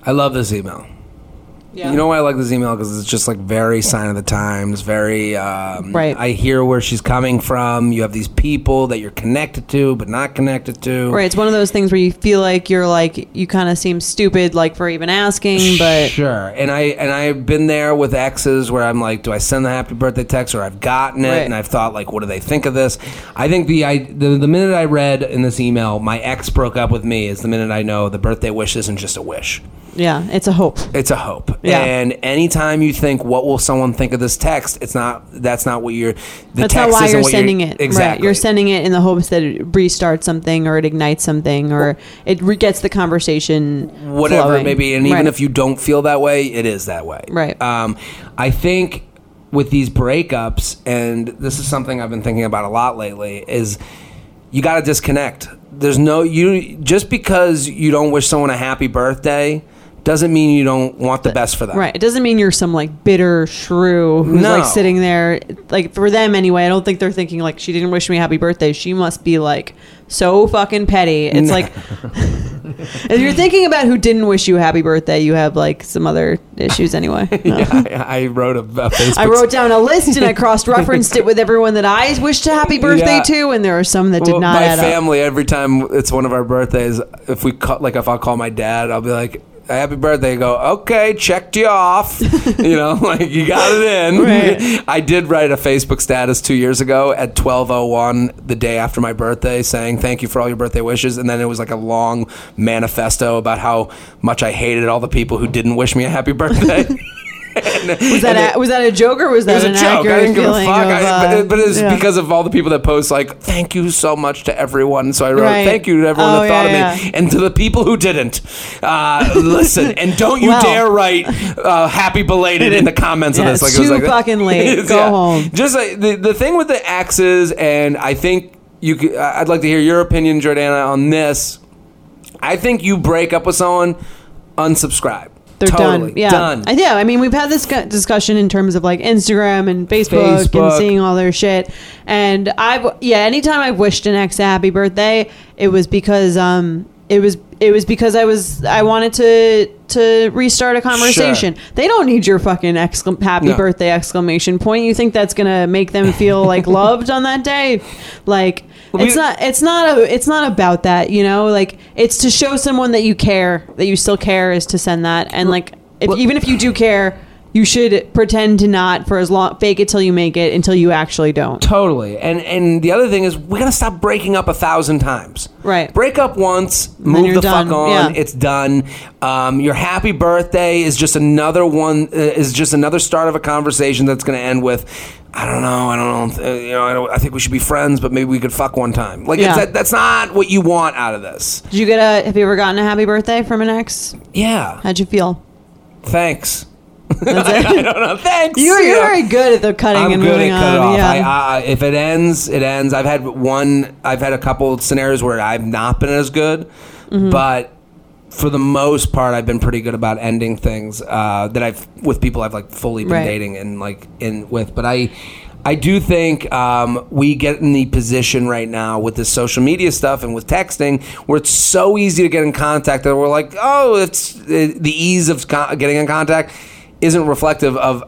I love this email. You know why I like this email? Because it's just like very sign of the times. Very. Um, Right. I hear where she's coming from. You have these people that you're connected to, but not connected to. Right, it's one of those things where you feel like you're like you kind of seem stupid, like for even asking, but sure, and I and I've been there with exes where I'm like, do I send the happy birthday text or I've gotten it Right. and I've thought like, what do they think of this? I think the I the, the minute I read in this email, my ex broke up with me is the minute I know the birthday wish isn't just a wish. Yeah, it's a hope. It's a hope. Yeah. And anytime you think, what will someone think of this text? It's not. That's not what you're. The That's text not why you're sending it. Exactly. Right. You're sending it in the hopes that it restarts something or it ignites something or it re- gets the conversation whatever flowing. it may be, and even Right. if you don't feel that way, it is that way. Right. Um, I think with these breakups, and this is something I've been thinking about a lot lately, is you got to disconnect. There's no you just because you don't wish someone a happy birthday doesn't mean you don't want the best for them. Right. It doesn't mean you're some like bitter shrew who's No. like sitting there. Like for them anyway, I don't think they're thinking like she didn't wish me happy birthday. She must be like so fucking petty. It's *laughs* like *laughs* if you're thinking about who didn't wish you happy birthday, you have like some other issues anyway. *laughs* Yeah, I, I wrote a, a Facebook. I wrote down a list and I cross referenced it with everyone that I wished a happy birthday Yeah. to, and there are some that did Well, not my add up. family every time it's one of our birthdays if we call, like if i call my dad i'll be like happy birthday go okay checked you off. *laughs* You know like you got it in. Right. i did write a facebook status two years ago at 1201 the day after my birthday saying thank you for all your birthday wishes. And then it was like a long manifesto about how much i hated all the people who didn't wish me a happy *laughs* birthday *laughs* Was that a, was that a joke or was it that was a joke. I didn't give a fuck. of, I- uh, but, it, but it's yeah. because of all the people that post like, "Thank you so much to everyone." So I wrote, Right. "Thank you to everyone Oh, that thought yeah, of me," yeah. and to the people who didn't. Uh, listen, *laughs* and don't you Well. dare write uh, "Happy belated" in the comments of this. it's it was too fucking late. *laughs* Go home. Just like the the thing with the axes, and I think you. could- I'd like to hear your opinion, Jordana, on this. I think you break up with someone, unsubscribe. They're totally done. Yeah. done. I, yeah. I mean, we've had this gu- discussion in terms of like Instagram and Facebook, Facebook. and seeing all their shit. And I've, yeah, anytime I've wished an ex a happy birthday, it was because, um, it was, it was because I was I wanted to to restart a conversation. They don't need your fucking exclam- happy No. birthday exclamation point. You think that's gonna make them feel like *laughs* loved on that day? Like it's not it's not a it's not about that, you know? Like it's to show someone that you care, that you still care is to send that. And like if, Well- even if you do care, you should pretend to not for as long fake it till you make it until you actually don't. Totally. And and the other thing is we gotta stop breaking up a thousand times. Right. Break up once, move the done. fuck on. Yeah. It's done. Um, your happy birthday is just another one. Uh, is just another start of a conversation that's gonna end with. I don't know. I don't know. Uh, you know. I, don't, I think we should be friends, but maybe we could fuck one time. Like Yeah. it's that, that's not what you want out of this. Did you get a have you ever gotten a happy birthday from an ex? Yeah. How'd you feel? Thanks. *laughs* I don't know. Thanks. You're, You you're know? very good at the cutting I'm and good moving at cut on. off. Yeah. I, I, if it ends, it ends. I've had one. I've had a couple of scenarios where I've not been as good, Mm-hmm. but for the most part, I've been pretty good about ending things uh, that I've with people I've like fully been Right. dating and like in with. But I. I do think um, we get in the position right now with this social media stuff and with texting where it's so easy to get in contact that we're like, oh, it's uh, the ease of con- getting in contact isn't reflective of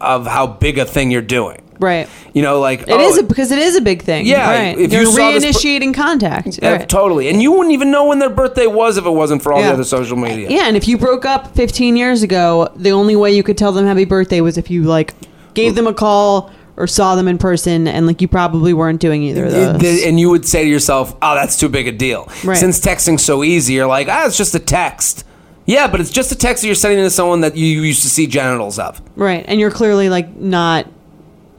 of how big a thing you're doing. Right. You know, like It is oh, a, because it is a big thing. Yeah, Right. if you You're this per- reinitiating contact. yeah, Right. totally, and you wouldn't even know when their birthday was if it wasn't for all Yeah. the other social media. Yeah, and if you broke up 15 years ago, the only way you could tell them happy birthday was if you like gave them a call or saw them in person, and like you probably weren't doing either of those. and you would say to yourself, "Oh, that's too big a deal." Right. Since texting's so easy, you're like, "Ah, it's just a text." Yeah, but it's just a text that you're sending to someone that you used to see genitals of. Right, and you're clearly like not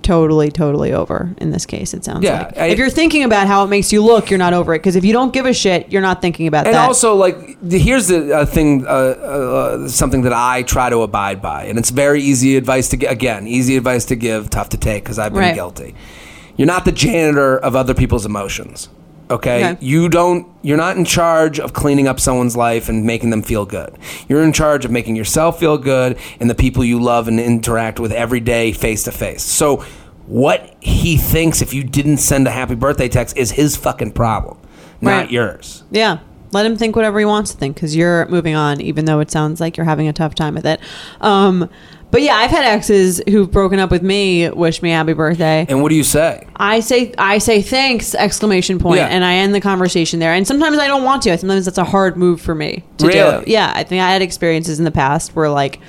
totally, totally over in this case. It sounds Yeah, like I- if you're thinking about how it makes you look, you're not over it. Because if you don't give a shit, you're not thinking about And that. And also, like, here's the uh, thing, uh, uh, something that I try to abide by, and it's very easy advice to get. Again, easy advice to give, tough to take because I've been Right. guilty. You're not the janitor of other people's emotions. Okay? Okay. you don't. You're not in charge of cleaning up someone's life and making them feel good. You're in charge of making yourself feel good and the people you love and interact with every day, face to face. So, what he thinks if you didn't send a happy birthday text is his fucking problem, not Right. yours. Yeah. Let him think whatever he wants to think because you're moving on, even though it sounds like you're having a tough time with it. Um, but yeah, I've had exes who've broken up with me wish me happy birthday. And what do you say? I say I say thanks exclamation point, Yeah. and I end the conversation there. And sometimes I don't want to. Sometimes that's a hard move for me to Really? do. Yeah, I think I had experiences in the past where like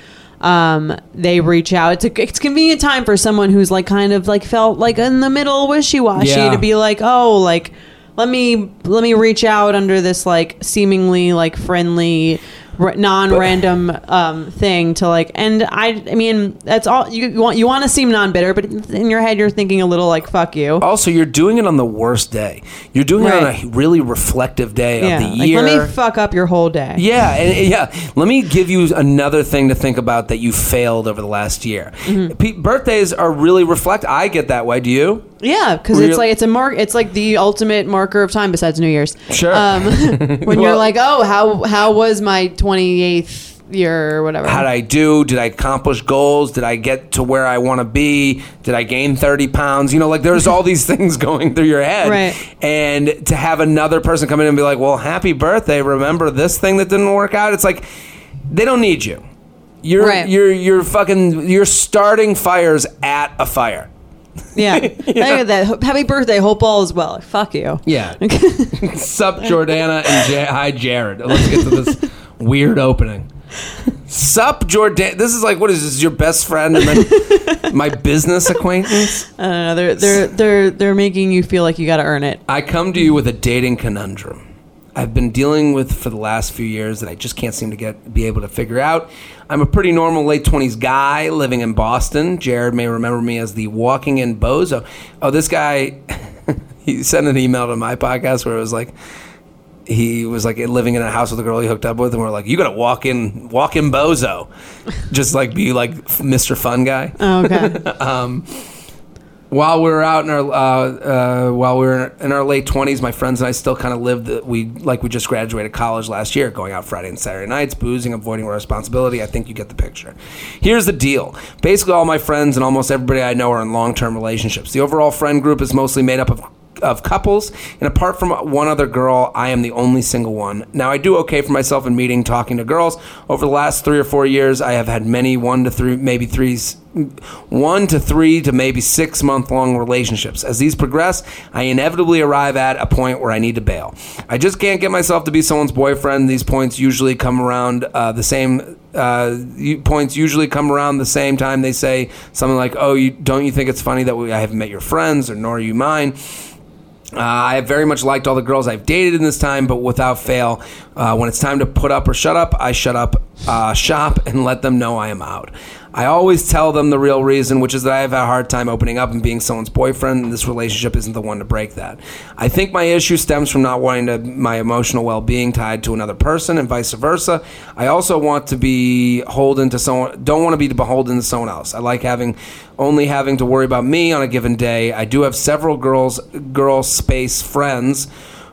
um, they reach out. It's a it's convenient time for someone who's like kind of like felt like in the middle wishy washy Yeah. to be like, oh, like let me let me reach out under this like seemingly like friendly r- non-random um, thing to like and I I mean that's all you, you want you want to seem non-bitter but in your head you're thinking a little like fuck you Also, you're doing it on the worst day. You're doing it on a really reflective day yeah of the like year. let me fuck up your whole day yeah, and, yeah. Let me give you another thing to think about that you failed over the last year. Mm-hmm. Pe- birthdays are really reflect. I get that way. Do you? Yeah, because Real- it's like it's a mark. It's like the ultimate marker of time besides New Year's. Sure. Um, *laughs* when you're Well- like, oh, how how was my 28th year or whatever? How did I do? Did I accomplish goals? Did I get to where I want to be? Did I gain 30 pounds? You know, like there's all these *laughs* things going through your head. Right. And to have another person come in and be like, well, happy birthday. Remember this thing that didn't work out? It's like, they don't need you. You're, Right. you're, you're fucking, you're starting fires at a fire. Yeah, *laughs* Look at that. Happy birthday. Hope all is well. Fuck you. Yeah. *laughs* Sup, Jordana and ja- hi, Jared. Let's get to this weird opening. Sup, Jordan. This is like, what is this? Your best friend and then my business acquaintance? I don't know. They're they're they're they're making you feel like you got to earn it. I come to you with a dating conundrum. I've been dealing with for the last few years that I just can't seem to get be able to figure out. I'm a pretty normal late 20s guy living in Boston. Jared may remember me as the walking in bozo. Oh, this guy *laughs* he sent an email to my podcast where it was like he was like living in a house with a girl he hooked up with and we're like you got to walk in walk in bozo. Just like be like Mr. Fun guy Oh, okay. *laughs* while we were out in our uh, uh, while we were in our late twenties, my friends and I still kind of lived the, we like we just graduated college last year, going out Friday and Saturday nights, boozing, avoiding responsibility. I think you get the picture. Here's the deal: basically, all my friends and almost everybody I know are in long term relationships. The overall friend group is mostly made up of of couples, and apart from one other girl, I am the only single one. Now, I do okay for myself in meeting, talking to girls. Over the last three or four years, I have had many one to three, maybe threes, one to three to maybe six month long relationships. As these progress, I inevitably arrive at a point where I need to bail. I just can't get myself to be someone's boyfriend. These points usually come around uh, the same. Uh, points usually come around the same time they say something like, "Oh, you don't you think it's funny that we, I haven't met your friends, or nor are you mine?" Uh, I have very much liked all the girls I've dated in this time, but without fail, uh, when it's time to put up or shut up, I shut up uh, shop and let them know I am out. I always tell them the real reason, which is that I have a hard time opening up and being someone's boyfriend, and this relationship isn't the one to break that. I think my issue stems from not wanting to, my emotional well being tied to another person and vice versa. I also want to be beholden to someone, don't want to be beholden to someone else. I like having only having to worry about me on a given day. I do have several girls, girl space friends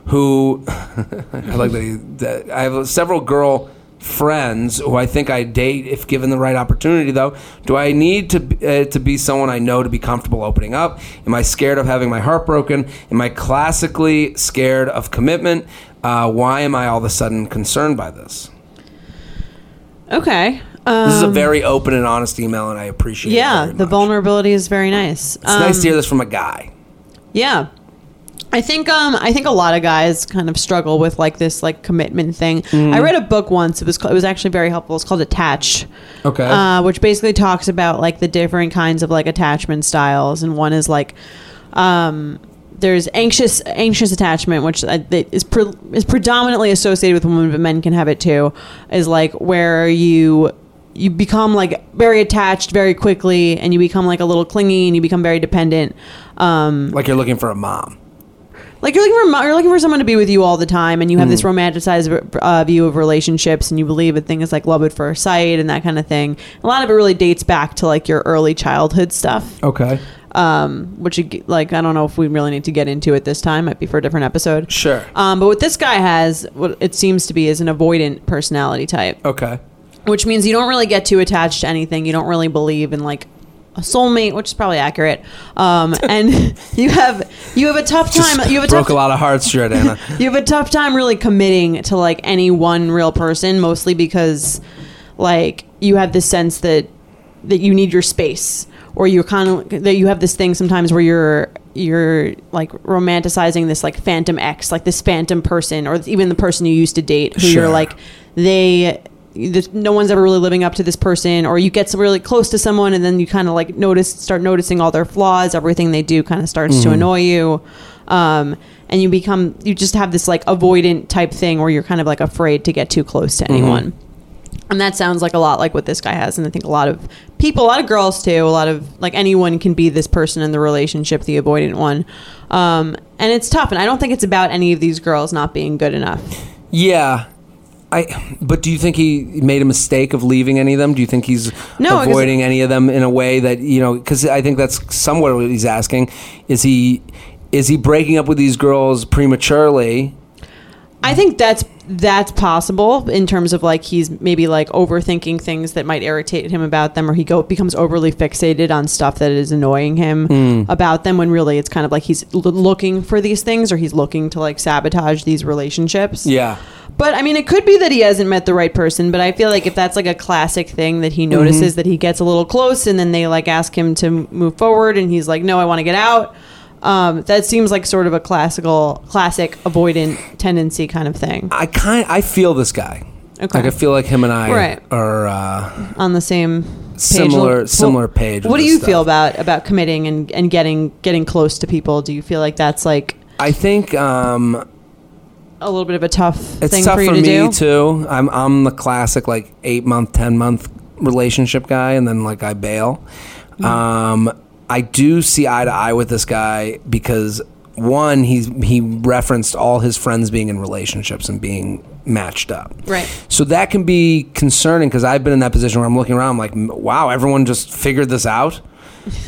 who *laughs* I like that, he, that I have several girl friends who I think I date if given the right opportunity. Though, do I need to uh, to be someone I know to be comfortable opening up? Am I scared of having my heart broken? Am I classically scared of commitment? Uh, why am I all of a sudden concerned by this? Okay. This is a Um, very open and honest email, and I appreciate. it yeah, the vulnerability is very nice. It's nice to hear this from a guy. Yeah. I think um I think a lot of guys kind of struggle with like this like commitment thing. Mm-hmm. I read a book once. It was it was actually very helpful. It's called Attached. Okay. Uh, which basically talks about like the different kinds of like attachment styles, and one is like um there's anxious anxious attachment, which that is pre- is predominantly associated with women, but men can have it too. Is like where you you become like very attached very quickly, and you become like a little clingy, and you become very dependent. Um, like you're looking for a mom. Like you're looking for you're looking for someone to be with you all the time, and you have this romanticized uh, view of relationships, and you believe in things like love at first sight and that kind of thing. A lot of it really dates back to like your early childhood stuff, Okay. um, which you, like I don't know if we really need to get into it this time. Might be for a different episode. Sure. Um, but what this guy has, what it seems to be, is an avoidant personality type Okay. which means you don't really get too attached to anything. You don't really believe in like a soulmate, which is probably accurate. Um, *laughs* and *laughs* you have you have a tough time. You have a Broke tough a lot of hearts, Jordana. *laughs* you have a tough time really committing to like any one real person, mostly because like you have this sense that that you need your space, or you're kind of that you have this thing sometimes where you're you're like romanticizing this like phantom ex, like this phantom person, or even the person you used to date, who Sure. you're like they. This, no one's ever really living up to this person, or you get really close to someone, and then you kind of like notice, start noticing all their flaws. Everything they do kind of starts to annoy you, um, and you become you just have this like avoidant type thing where you're kind of like afraid to get too close to anyone. And that sounds like a lot like what this guy has, and I think a lot of people, a lot of girls too, a lot of like anyone can be this person in the relationship, the avoidant one. Um, and it's tough, and I don't think it's about any of these girls not being good enough. Yeah. I but do you think he made a mistake of leaving any of them? Do you think he's No, avoiding any of them in a way that, you know, cuz I think that's somewhat what he's asking. Is he is he breaking up with these girls prematurely? I think that's that's possible in terms of like he's maybe like overthinking things that might irritate him about them, or he go becomes overly fixated on stuff that is annoying him hmm. about them. When really it's kind of like he's l- looking for these things, or he's looking to like sabotage these relationships. Yeah. But I mean, it could be that he hasn't met the right person. But I feel like if that's like a classic thing that he notices that he gets a little close, and then they like ask him to move forward, and he's like, "No, I want to get out." Um, that seems like sort of a classical, classic avoidant tendency kind of thing. I kind I feel this guy. Okay. Like I feel like him and I Right. are uh, on the same page. Similar- Well, similar page with What do this you stuff. feel about about committing and and getting getting close to people? Do you feel like that's like I think um, a little bit of a tough it's thing tough for you for to me do? too. I'm I'm the classic like eight month, ten month relationship guy, and then like I bail. Mm-hmm. Um, I do see eye to eye with this guy because one, he's he referenced all his friends being in relationships and being matched up. Right. So that can be concerning because I've been in that position where I'm looking around, I'm like, wow, everyone just figured this out.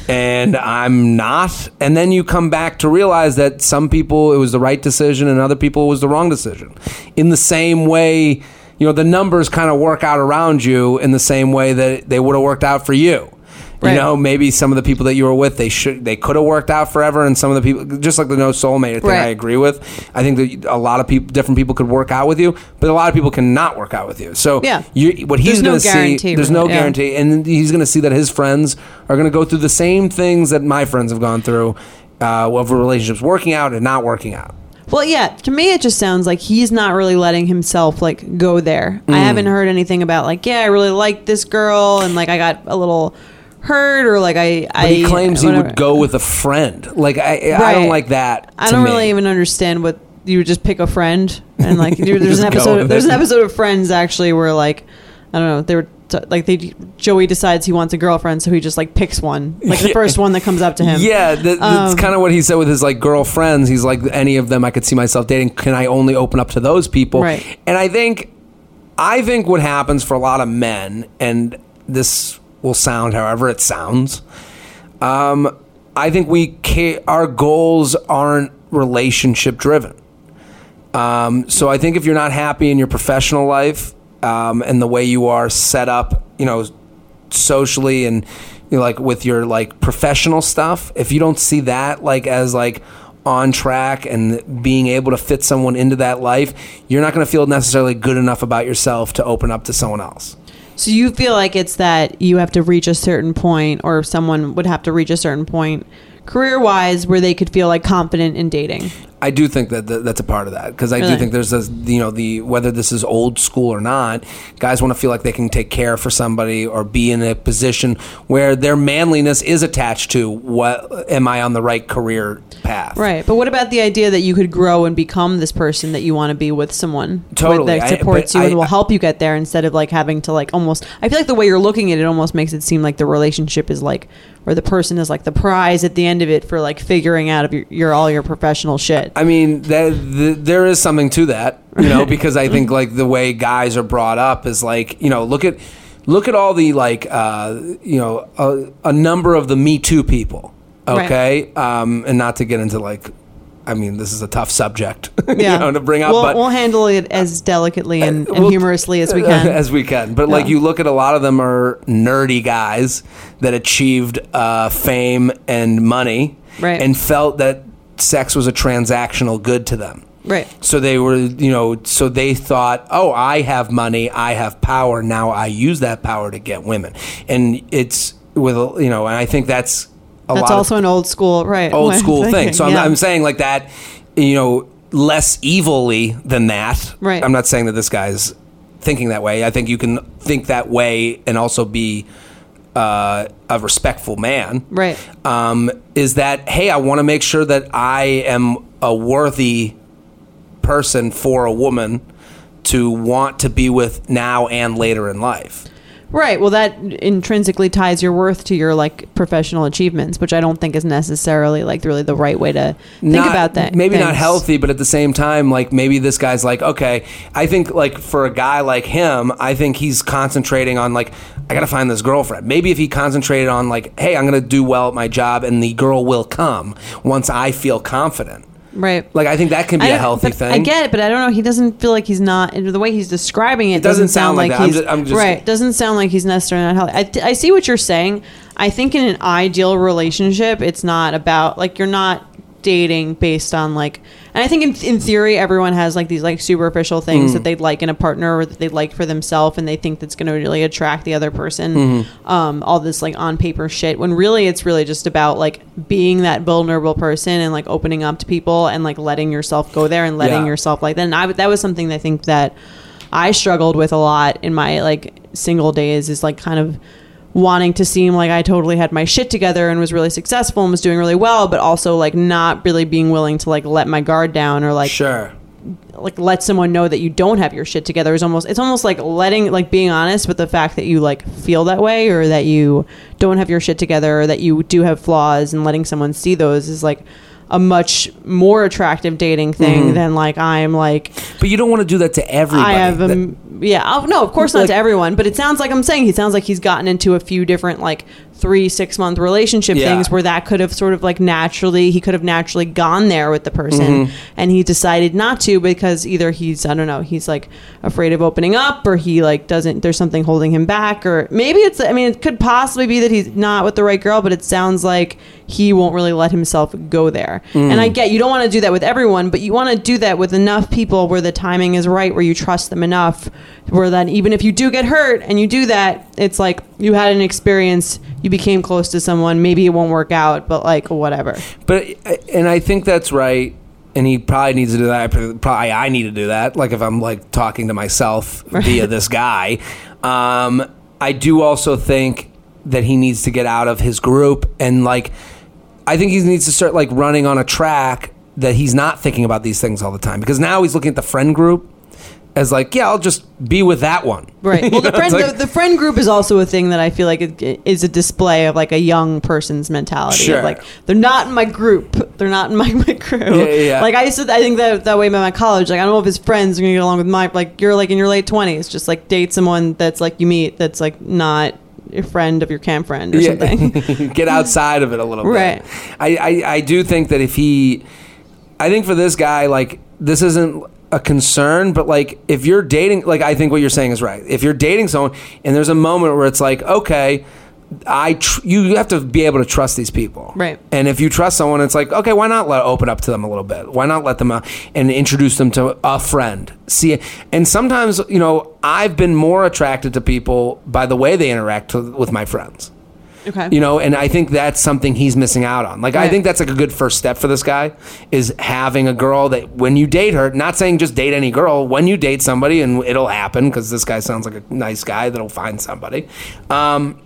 And I'm not. And then you come back to realize that some people it was the right decision and other people it was the wrong decision. In the same way, you know, the numbers kind of work out around you in the same way that they would have worked out for you. Right. You know, maybe some of the people that you were with, they should, they could have worked out forever, and some of the people, just like the no soulmate thing, Right. I agree with. I think that a lot of people, different people, could work out with you, but a lot of people cannot work out with you. So, Yeah. you, what he's going to see, guarantee, there's no yeah. guarantee, and he's going to see that his friends are going to go through the same things that my friends have gone through uh, of relationships working out and not working out. Well, yeah. To me, it just sounds like he's not really letting himself like go there. Mm. I haven't heard anything about like, yeah, I really like this girl, and like I got a little hurt, or like I. But he claims he would go with a friend. Like I, I don't like that. I don't me. really even understand what you would just pick a friend and like *laughs* there's an episode. with There's an episode of Friends actually where like I don't know they were. T- like they, Joey decides he wants a girlfriend, so he just like picks one, like the *laughs* first one that comes up to him. Yeah, that, that's Um, kind of what he said with his like girlfriends. He's like, any of them I could see myself dating. Can I only open up to those people? Right. And I think, I think what happens for a lot of men, and this will sound however it sounds. Um, I think we ca- our goals aren't relationship driven. Um, so I think if you're not happy in your professional life um, and the way you are set up, you know, socially and you know, like with your like professional stuff, if you don't see that like as like on track and being able to fit someone into that life, you're not going to feel necessarily good enough about yourself to open up to someone else. So you feel like it's that you have to reach a certain point, or someone would have to reach a certain point, career wise, where they could feel like confident in dating. I do think that th- that's a part of that because I Really? do think there's this, you know, the whether this is old school or not, guys want to feel like they can take care for somebody or be in a position where their manliness is attached to what am I on the right career path? Right. But what about the idea that you could grow and become this person that you want to be with someone Totally. I- that supports but you and I- will help you get there instead of like having to like almost I feel like the way you're looking at it almost makes it seem like the relationship is like or the person is like the prize at the end of it for like figuring out of your, your all your professional shit. I mean, that, th- there is something to that, you know, because I think like the way guys are brought up is like, you know, look at look at all the like, uh, you know, a, a number of the Me Too people, Right. okay, um, and not to get into like, I mean, this is a tough subject, *laughs* yeah. you know, to bring up, We'll, but we'll handle it as delicately and, and Well, humorously as we *laughs* can. as we can. But like you look at a lot of them are nerdy guys that achieved uh, fame and money, Right. and felt that sex was a transactional good to them. right. So they were, you know, so they thought, oh, I have money, I have power. Now I use that power to get women, and it's with, a- you know, and I think that's a That's lot also an old school, right? old school thing. So I'm. I'm saying like that, you know, less evilly than that. Right. I'm not saying that this guy's thinking that way. I think you can think that way and also be uh, a respectful man. Right. Um, is that hey, I want to make sure that I am a worthy person for a woman to want to be with now and later in life. Right. Well, that intrinsically ties your worth to your like professional achievements, which I don't think is necessarily like really the right way to think Not- about that. Maybe not healthy, but at the same time, like maybe this guy's like, okay, I think like for a guy like him, I think he's concentrating on like, I gotta find this girlfriend. Maybe if he concentrated on like, hey, I'm gonna do well at my job and the girl will come once I feel confident. Right. Like I think that can be I a healthy thing. I get it, but I don't know. He doesn't feel like he's not. The way he's describing it, doesn't doesn't, sound sound like that. I'm he's I'm just- right. Doesn't sound like he's necessarily not healthy. I, I see what you're saying. I think in an ideal relationship, it's not about like you're not dating based on like. And I think in, in theory, everyone has like these like superficial things Mm. that they'd like in a partner or that they like for themselves, and they think that's going to really attract the other person. Mm-hmm. Um, all this like on paper shit. When really, it's really just about like being that vulnerable person and like opening up to people and like letting yourself go there and letting Yeah. yourself like that. And I that was something that I think that I struggled with a lot in my like single days is like kind of wanting to seem like I totally had my shit together and was really successful and was doing really well, but also like not really being willing to like let my guard down or like sure. like let someone know that you don't have your shit together is almost it's almost like letting like being honest with the fact that you like feel that way or that you don't have your shit together or that you do have flaws and letting someone see those is like a much more attractive dating thing Mm-hmm. than like I'm like But you don't want to do that to everybody. I have That- um yeah oh, no of course not Like- to everyone but it sounds like I'm saying he sounds like he's gotten into a few different like three six month relationship Yeah. things where that could have sort of like naturally he could have naturally gone there with the person Mm-hmm. and he decided not to because either he's i don't know he's like afraid of opening up or he like doesn't there's something holding him back or maybe it's i mean it could possibly be that he's not with the right girl but it sounds like he won't really let himself go there Mm. and i get you don't want to do that with everyone but you want to do that with enough people where the timing is right where you trust them enough where then even if you do get hurt and you do that it's like you had an experience you became close to someone maybe it won't work out but like whatever But and I think that's right. And he probably needs to do that. Probably I need to do that. Like if I'm like talking to myself *laughs* via this guy. Um, I do also think that he needs to get out of his group and like I think he needs to start like running on a track that he's not thinking about these things all the time because now he's looking at the friend group as like yeah I'll just be with that one Right. *laughs* Well, the friend like- the, the friend group is also a thing that I feel like it, it is a display of like a young person's mentality. Sure. Of like they're not in my group. They're not in my, *laughs* my crew. Yeah, yeah, yeah. Like I used to. I think that that way about my college. Like I don't know if his friends are gonna get along with my like you're like in your late twenties. Just like date someone that's like you meet that's like not a friend of your camp friend or something. *laughs* get outside of it a little bit. Right. I, I, I do think that if he, I think for this guy, like, this isn't a concern, but like, if you're dating, like, I think what you're saying is right. If you're dating someone and there's a moment where it's like, okay, I tr- you have to be able to trust these people, Right. And if you trust someone, it's like, okay, why not let open up to them a little bit? Why not let them out and introduce them to a friend? See, and sometimes you know, I've been more attracted to people by the way they interact with, with my friends okay. you know and i think that's something he's missing out on like i think that's like a good first step for this guy is having a girl that when you date her not saying just date any girl when you date somebody and it'll happen because this guy sounds like a nice guy that'll find somebody um,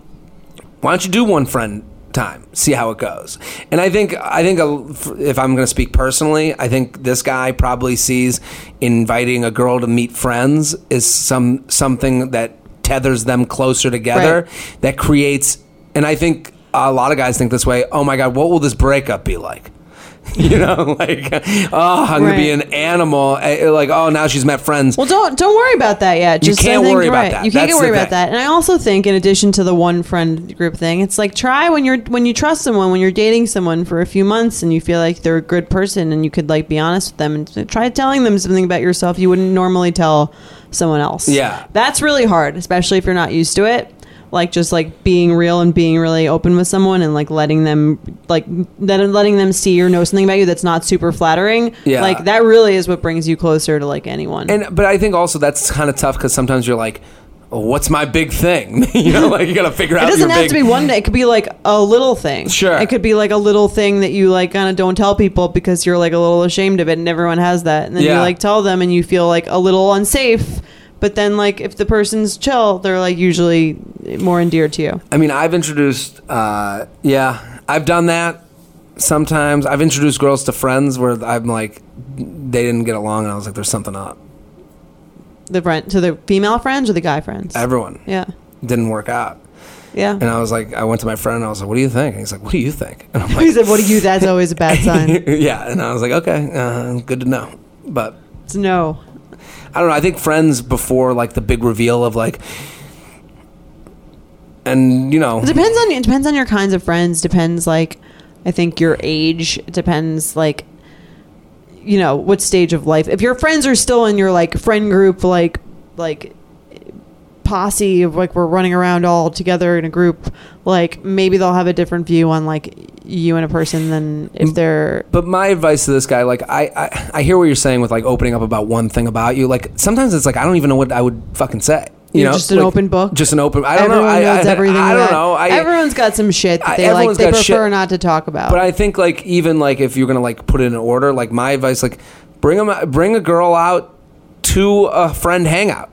why don't you do one friend time see how it goes and i think i think uh, if i'm going to speak personally i think this guy probably sees inviting a girl to meet friends is some something that tethers them closer together Right. that creates and i think a lot of guys think this way oh my god what will this breakup be like *laughs* you know *laughs* like oh i'm gonna be an animal Eh, like oh now she's met friends Well, don't don't worry about that yet. You Just I can't think- worry about right, that. You can't That's worry the about that. And I also think, in addition to the one friend group thing, it's like try when you're when you trust someone, when you're dating someone for a few months, and you feel like they're a good person, and you could like be honest with them, and try telling them something about yourself you wouldn't normally tell someone else. Yeah. that's really hard, especially if you're not used to it. Like just like being real and being really open with someone and like letting them like then letting them see or know something about you that's not super flattering. Yeah. like that really is what brings you closer to like anyone. And but I think also that's kind of tough because sometimes you're like, "What's my big thing?" *laughs* you know, like you got to figure out. It doesn't have big, to be one day. It could be like a little thing. Sure. It could be like a little thing that you like kind of don't tell people because you're like a little ashamed of it, and everyone has that. And then you Yeah. like tell them, and you feel like a little unsafe. But then, like, if the person's chill, they're like usually more endeared to you. I mean, I've introduced. Uh, yeah, I've done that. Sometimes I've introduced girls to friends where I'm like, they didn't get along, and I was like, "There's something up." The friend to the female friends or the guy friends. Everyone yeah, didn't work out, yeah. and I was like, I went to my friend, and I was like, "What do you think?" And he's like, "What do you think?" And I'm *laughs* like, he said, "What do you? That's always a bad *laughs* sign." "Yeah," and I was like, "Okay, uh, good to know." But It's no. I don't know. I think friends before like the big reveal of like, and you know, It depends on it depends on your kinds of friends. Depends like I think your age. Depends like you know what stage of life. If your friends are still in your like friend group, like like posse of like we're running around all together in a group, like maybe they'll have a different view on like you and a person than if they're But my advice to this guy, like I, I, I hear what you're saying with like opening up about one thing about you. Like sometimes it's like I don't even know what I would fucking say. You You're know, just an Like, open book? Just an open. I don't everyone know. I, knows I, everything. I, don't know. I, everyone's got some shit that I- they like. They prefer shit. not to talk about. But I think like even like if you're gonna like put it in order, like my advice, like bring them, bring a girl out to a friend hangout.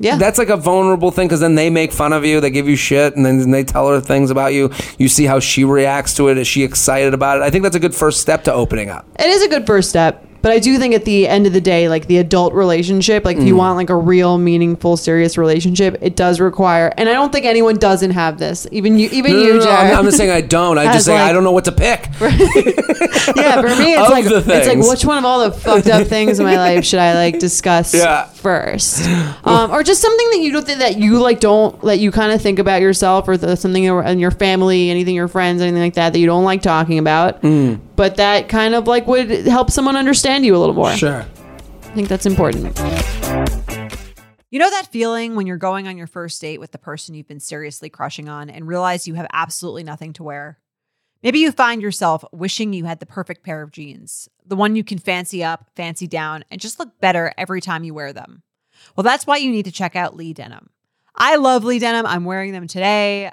Yeah, That's like a vulnerable thing because then they make fun of you, they give you shit, and then they tell her things about you. You see how she reacts to it. Is she excited about it? I think that's a good first step to opening up. It is a good first step. But I do think at the end of the day, like the adult relationship, like if Mm. you want like a real, meaningful, serious relationship, it does require. And I don't think anyone doesn't have this. Even you, even No, no, you, no, no, Jared. I'm, I'm not saying I don't. I *laughs* just say I don't know what to pick. *laughs* yeah, for me, it's *laughs* Of like the it's like things. which one of all the fucked up things in my life should I like discuss Yeah. first, *gasps* um, or just something that you don't think that you like don't that you kind of think about yourself or the, something in your family, anything your friends, anything like that that you don't like talking about, Mm. But that kind of like would help someone understand you a little more. Sure. I think that's important. You know that feeling when you're going on your first date with the person you've been seriously crushing on and realize you have absolutely nothing to wear? Maybe you find yourself wishing you had the perfect pair of jeans, the one you can fancy up, fancy down, and just look better every time you wear them. Well, that's why you need to check out Lee Denim. I love Lee Denim. I'm wearing them today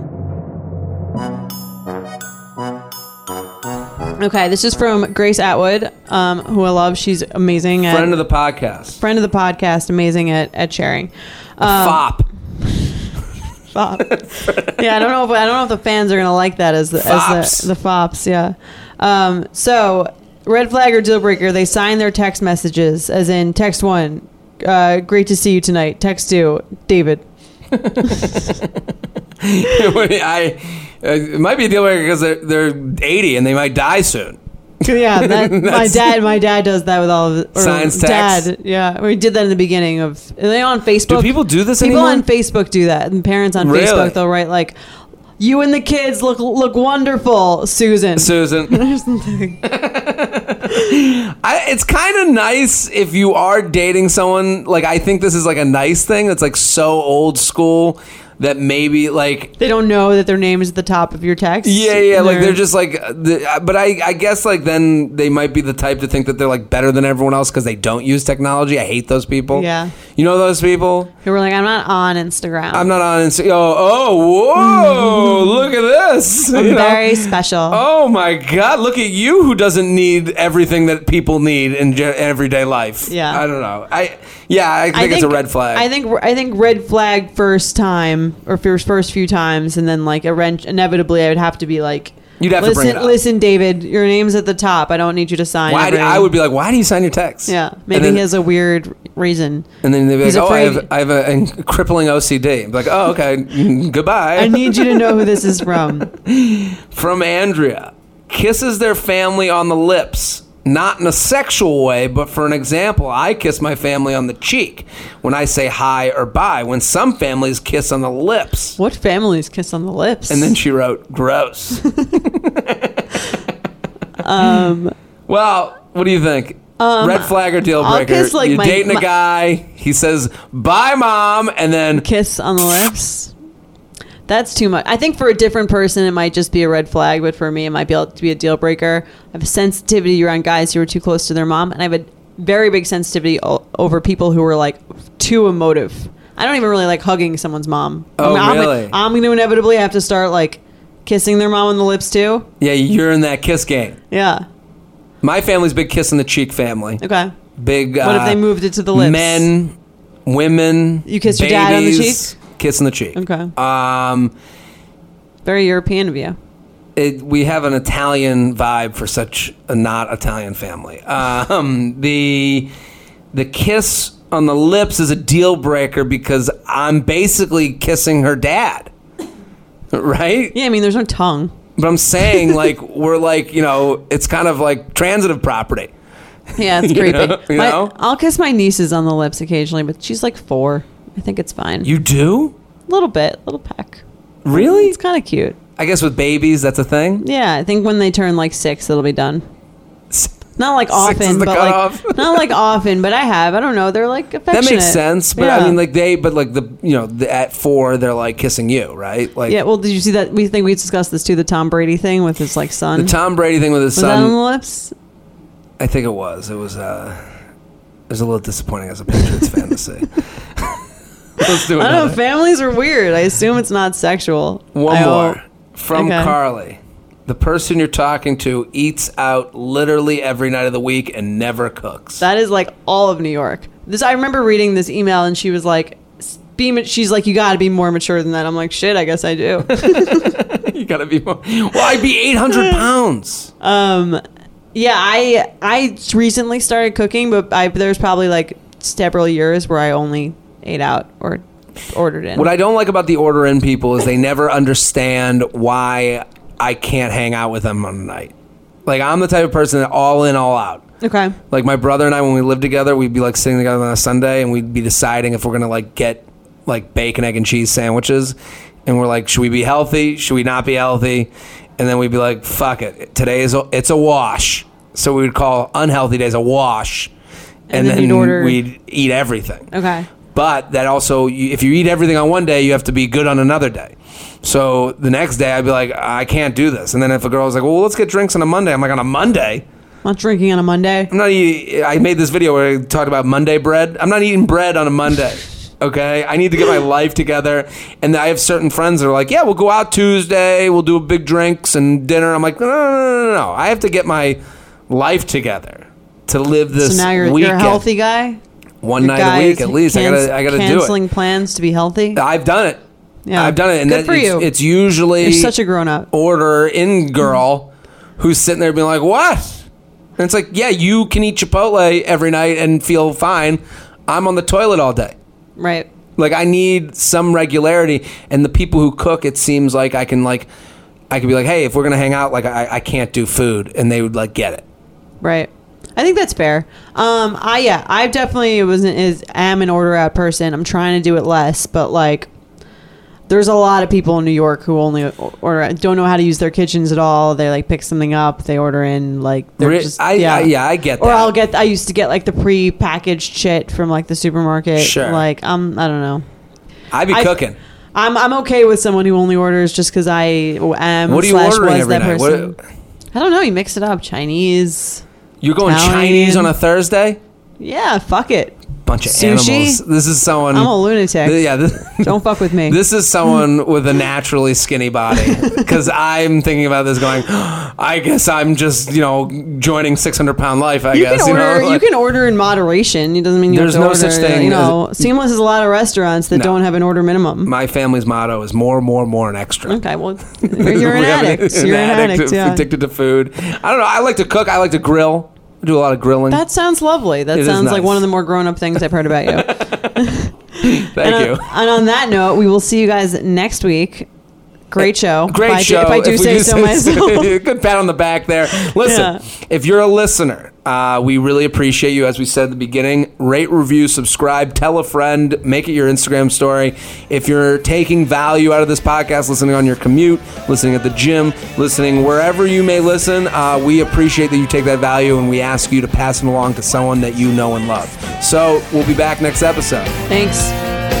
Okay, this is from Grace Atwood, um, who I love. She's amazing at Friend of the podcast. friend of the podcast, amazing at at sharing. Um, Fop. *laughs* Fop. yeah, I don't know if I don't know if the fans are gonna like that as the as Fops. the, the fops. Yeah. Um, so red flag or deal breaker. They sign their text messages as in text one, uh, great to see you tonight. Text two, David. *laughs* I, Uh, it might be a deal breaker because they're, they're 80 and they might die soon. Yeah, that, *laughs* my That's- dad. My dad does that with all of or Science text? Dad, yeah, we did that in the beginning of. Are they on Facebook? Do people do this People anymore? on Facebook do that, and parents on Really? Facebook they'll write like, "You and the kids look look wonderful, Susan." *laughs* Susan. *laughs* I, it's kind of nice if you are dating someone. Like, I think this is like a nice thing that's like so old school that maybe like they don't know that their name is at the top of your text. Yeah, yeah, like they're just like, the, uh, but I, I guess like then they might be the type to think that they're like better than everyone else because they don't use technology. I hate those people. Yeah. you know those people. who were like, "I'm not on Instagram. I'm not on. Instagram. oh, oh, whoa! *laughs* Look at this. I'm you know? very special." Oh my God! Look at you, who doesn't need everything that people need in ge- everyday life. Yeah. I don't know. I yeah, I think, it's a red flag. I think I think red flag first time or first first few times, and then like a wrench. Inevitably, I would have to be like, You'd have to listen, bring it up. listen, David, your name's at the top. I don't need you to sign. why? do- I would be like, why do you sign your text? Yeah, maybe then- he has a weird reason. And then they'd be He's like, "Oh, I have, I have a, crippling OCD." I'm like, "Oh, okay, *laughs* goodbye." I need you to know who this is *laughs* from. From Andrea, kisses their family on the lips, not in a sexual way, but for an example, I kiss my family on the cheek when I say hi or bye. When some families kiss on the lips, What families kiss on the lips? and then she wrote, "Gross." *laughs* um. Well, what do you think? Red flag or deal Um, breaker? kiss, like, You're my- dating a guy. He says, "Bye, mom," and then kiss on the lips. That's too much. I think for a different person, it might just be a red flag, but for me, it might be able to be a deal breaker. I have a sensitivity around guys who are too close to their mom, and I have a very big sensitivity o- over people who are like too emotive. I don't even really like hugging someone's mom. Oh, I'm, really? I'm, going to inevitably have to start like kissing their mom on the lips too. yeah, you're in that kiss game. Yeah. My family's big kiss in the cheek family. Okay. Big. What if uh, they moved it to the lips? Men, women. You kiss your dad on the babies, Kiss in the cheek. Okay. Um, Very European of you. it, we have an Italian vibe for such a not Italian family. Um, the the kiss on the lips is a deal breaker because I'm basically kissing her dad, right? Yeah, I mean, there's no tongue. But I'm saying like *laughs* we're like you know it's kind of like transitive property. Yeah, it's *laughs* You creepy. know- you My- I'll kiss my nieces on the lips occasionally, but she's like four. I think it's fine. You do? a little bit, A little peck. Really? It's kind of cute. I guess with babies, that's a thing. Yeah, I think when they turn like six, it'll be done. *laughs* Not like often, but cutoff. like *laughs* not like often, but I have. I don't know. They're like affectionate. That makes sense, but Yeah. I mean, like they, but like the, you know, the, at four, they're like kissing you, right? Like yeah. Well, did you see that? We think we discussed this too. The Tom Brady thing with his like son. the Tom Brady thing with his was that on the son. lips? I think it was. It was. uh It was a little disappointing as a Patriots fan to see. *laughs* Let's do I don't know. Families are weird. I assume it's not sexual. One I more hope. from Okay. Carly. The person you're talking to eats out literally every night of the week and never cooks. That is like all of New York. This I remember reading this email and she was like, s- "Be ma- she's like, you got to be more mature than that." I'm like, shit, I guess I do. *laughs* *laughs* you gotta be more. Well, I'd be 800 *laughs* pounds. Um, yeah, I I recently started cooking, but I there's probably like several years where I only ate out or ordered in. What I don't like about the order in people is they never understand why I can't hang out with them on a night. Like I'm the type of person that all in, all out. okay. Like my brother and I, when we lived together, we'd be like sitting together on a Sunday, and we'd be deciding if we're gonna like get like bacon, egg, and cheese sandwiches, and we're like, should we be healthy? Should we not be healthy? And then we'd be like, fuck it, today is a, it's a wash. So we would call unhealthy days a wash, And then you'd we'd eat everything. Okay. But that also, if you eat everything on one day, you have to be good on another day. So the next day, I'd be like, I can't do this. And then if a girl was like, well, let's get drinks on a Monday, I'm like, on a Monday? Not drinking on a Monday. I'm not eating. I made this video where I talked about Monday bread. I'm not eating bread on a Monday. *laughs* Okay, I need to get my life together, and I have certain friends that are like, "Yeah, we'll go out Tuesday. We'll do big drinks and dinner." I'm like, "No, no, no, no, no. I have to get my life together to live this So now you're weekend. you're a healthy guy. One Your night a week at least. I gotta, I gotta do it. canceling plans to be healthy. I've done it. Yeah. I've done it, and Good that, for it's, you. it's usually You're such a grown up. order in girl who's sitting there being like, "What?" And it's like, "Yeah, you can eat Chipotle every night and feel fine. I'm on the toilet all day. Right. Like I need some regularity." And the people who cook, it seems like I can like, I could be like, "Hey, if we're gonna hang out, like I, I can't do food," and they would like get it. Right. I think that's fair. Um, I yeah, I definitely was is am an order out person. I'm trying to do it less, but like, there's a lot of people in New York who only order don't know how to use their kitchens at all. They like pick something up, they order in like they're Re- just I- I- yeah, I get Or. I'll get I used to get like the pre-packaged shit from like the supermarket. Sure. Like um, I don't know. I be I- cooking. I'm I'm okay with someone who only orders just because I am. What are you slash ordering was every that night? person. What, I don't know. You mix it up. Chinese. You're going Italian. Chinese on a Thursday? Yeah, fuck it. Bunch of Sushi? animals. This is someone. I'm a lunatic. Yeah. This, Don't fuck with me. *laughs* This is someone *laughs* with a naturally skinny body. Because I'm thinking about this going, *gasps* I guess I'm just, you know, joining 600 pound life, I you guess. can you order. know? You, can order in moderation. It doesn't mean you There's have to no order. such thing You know, as- Seamless is a lot of restaurants that No. don't have an order minimum. My family's motto is more, more, more, and extra. okay, well, *laughs* you're an addict. You're an addict. Yeah. Addicted to food. I don't know. I like to cook. I like to grill. Do a lot of grilling. That sounds lovely. That It is sounds like nice. one of the more grown up things I've heard about you. *laughs* *laughs* Thank and, you. On, and on that note, we will see you guys next week. Great show. Great if I, show. Do, if I do say so myself. *laughs* Good pat on the back there. Listen, Yeah. if you're a listener, uh, we really appreciate you. As we said at the beginning, rate, review, subscribe, tell a friend, make it your Instagram story. If you're taking value out of this podcast, listening on your commute, listening at the gym, listening wherever you may listen, uh, we appreciate that you take that value and we ask you to pass it along to someone that you know and love. So we'll be back next episode. Thanks.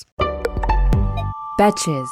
Betches.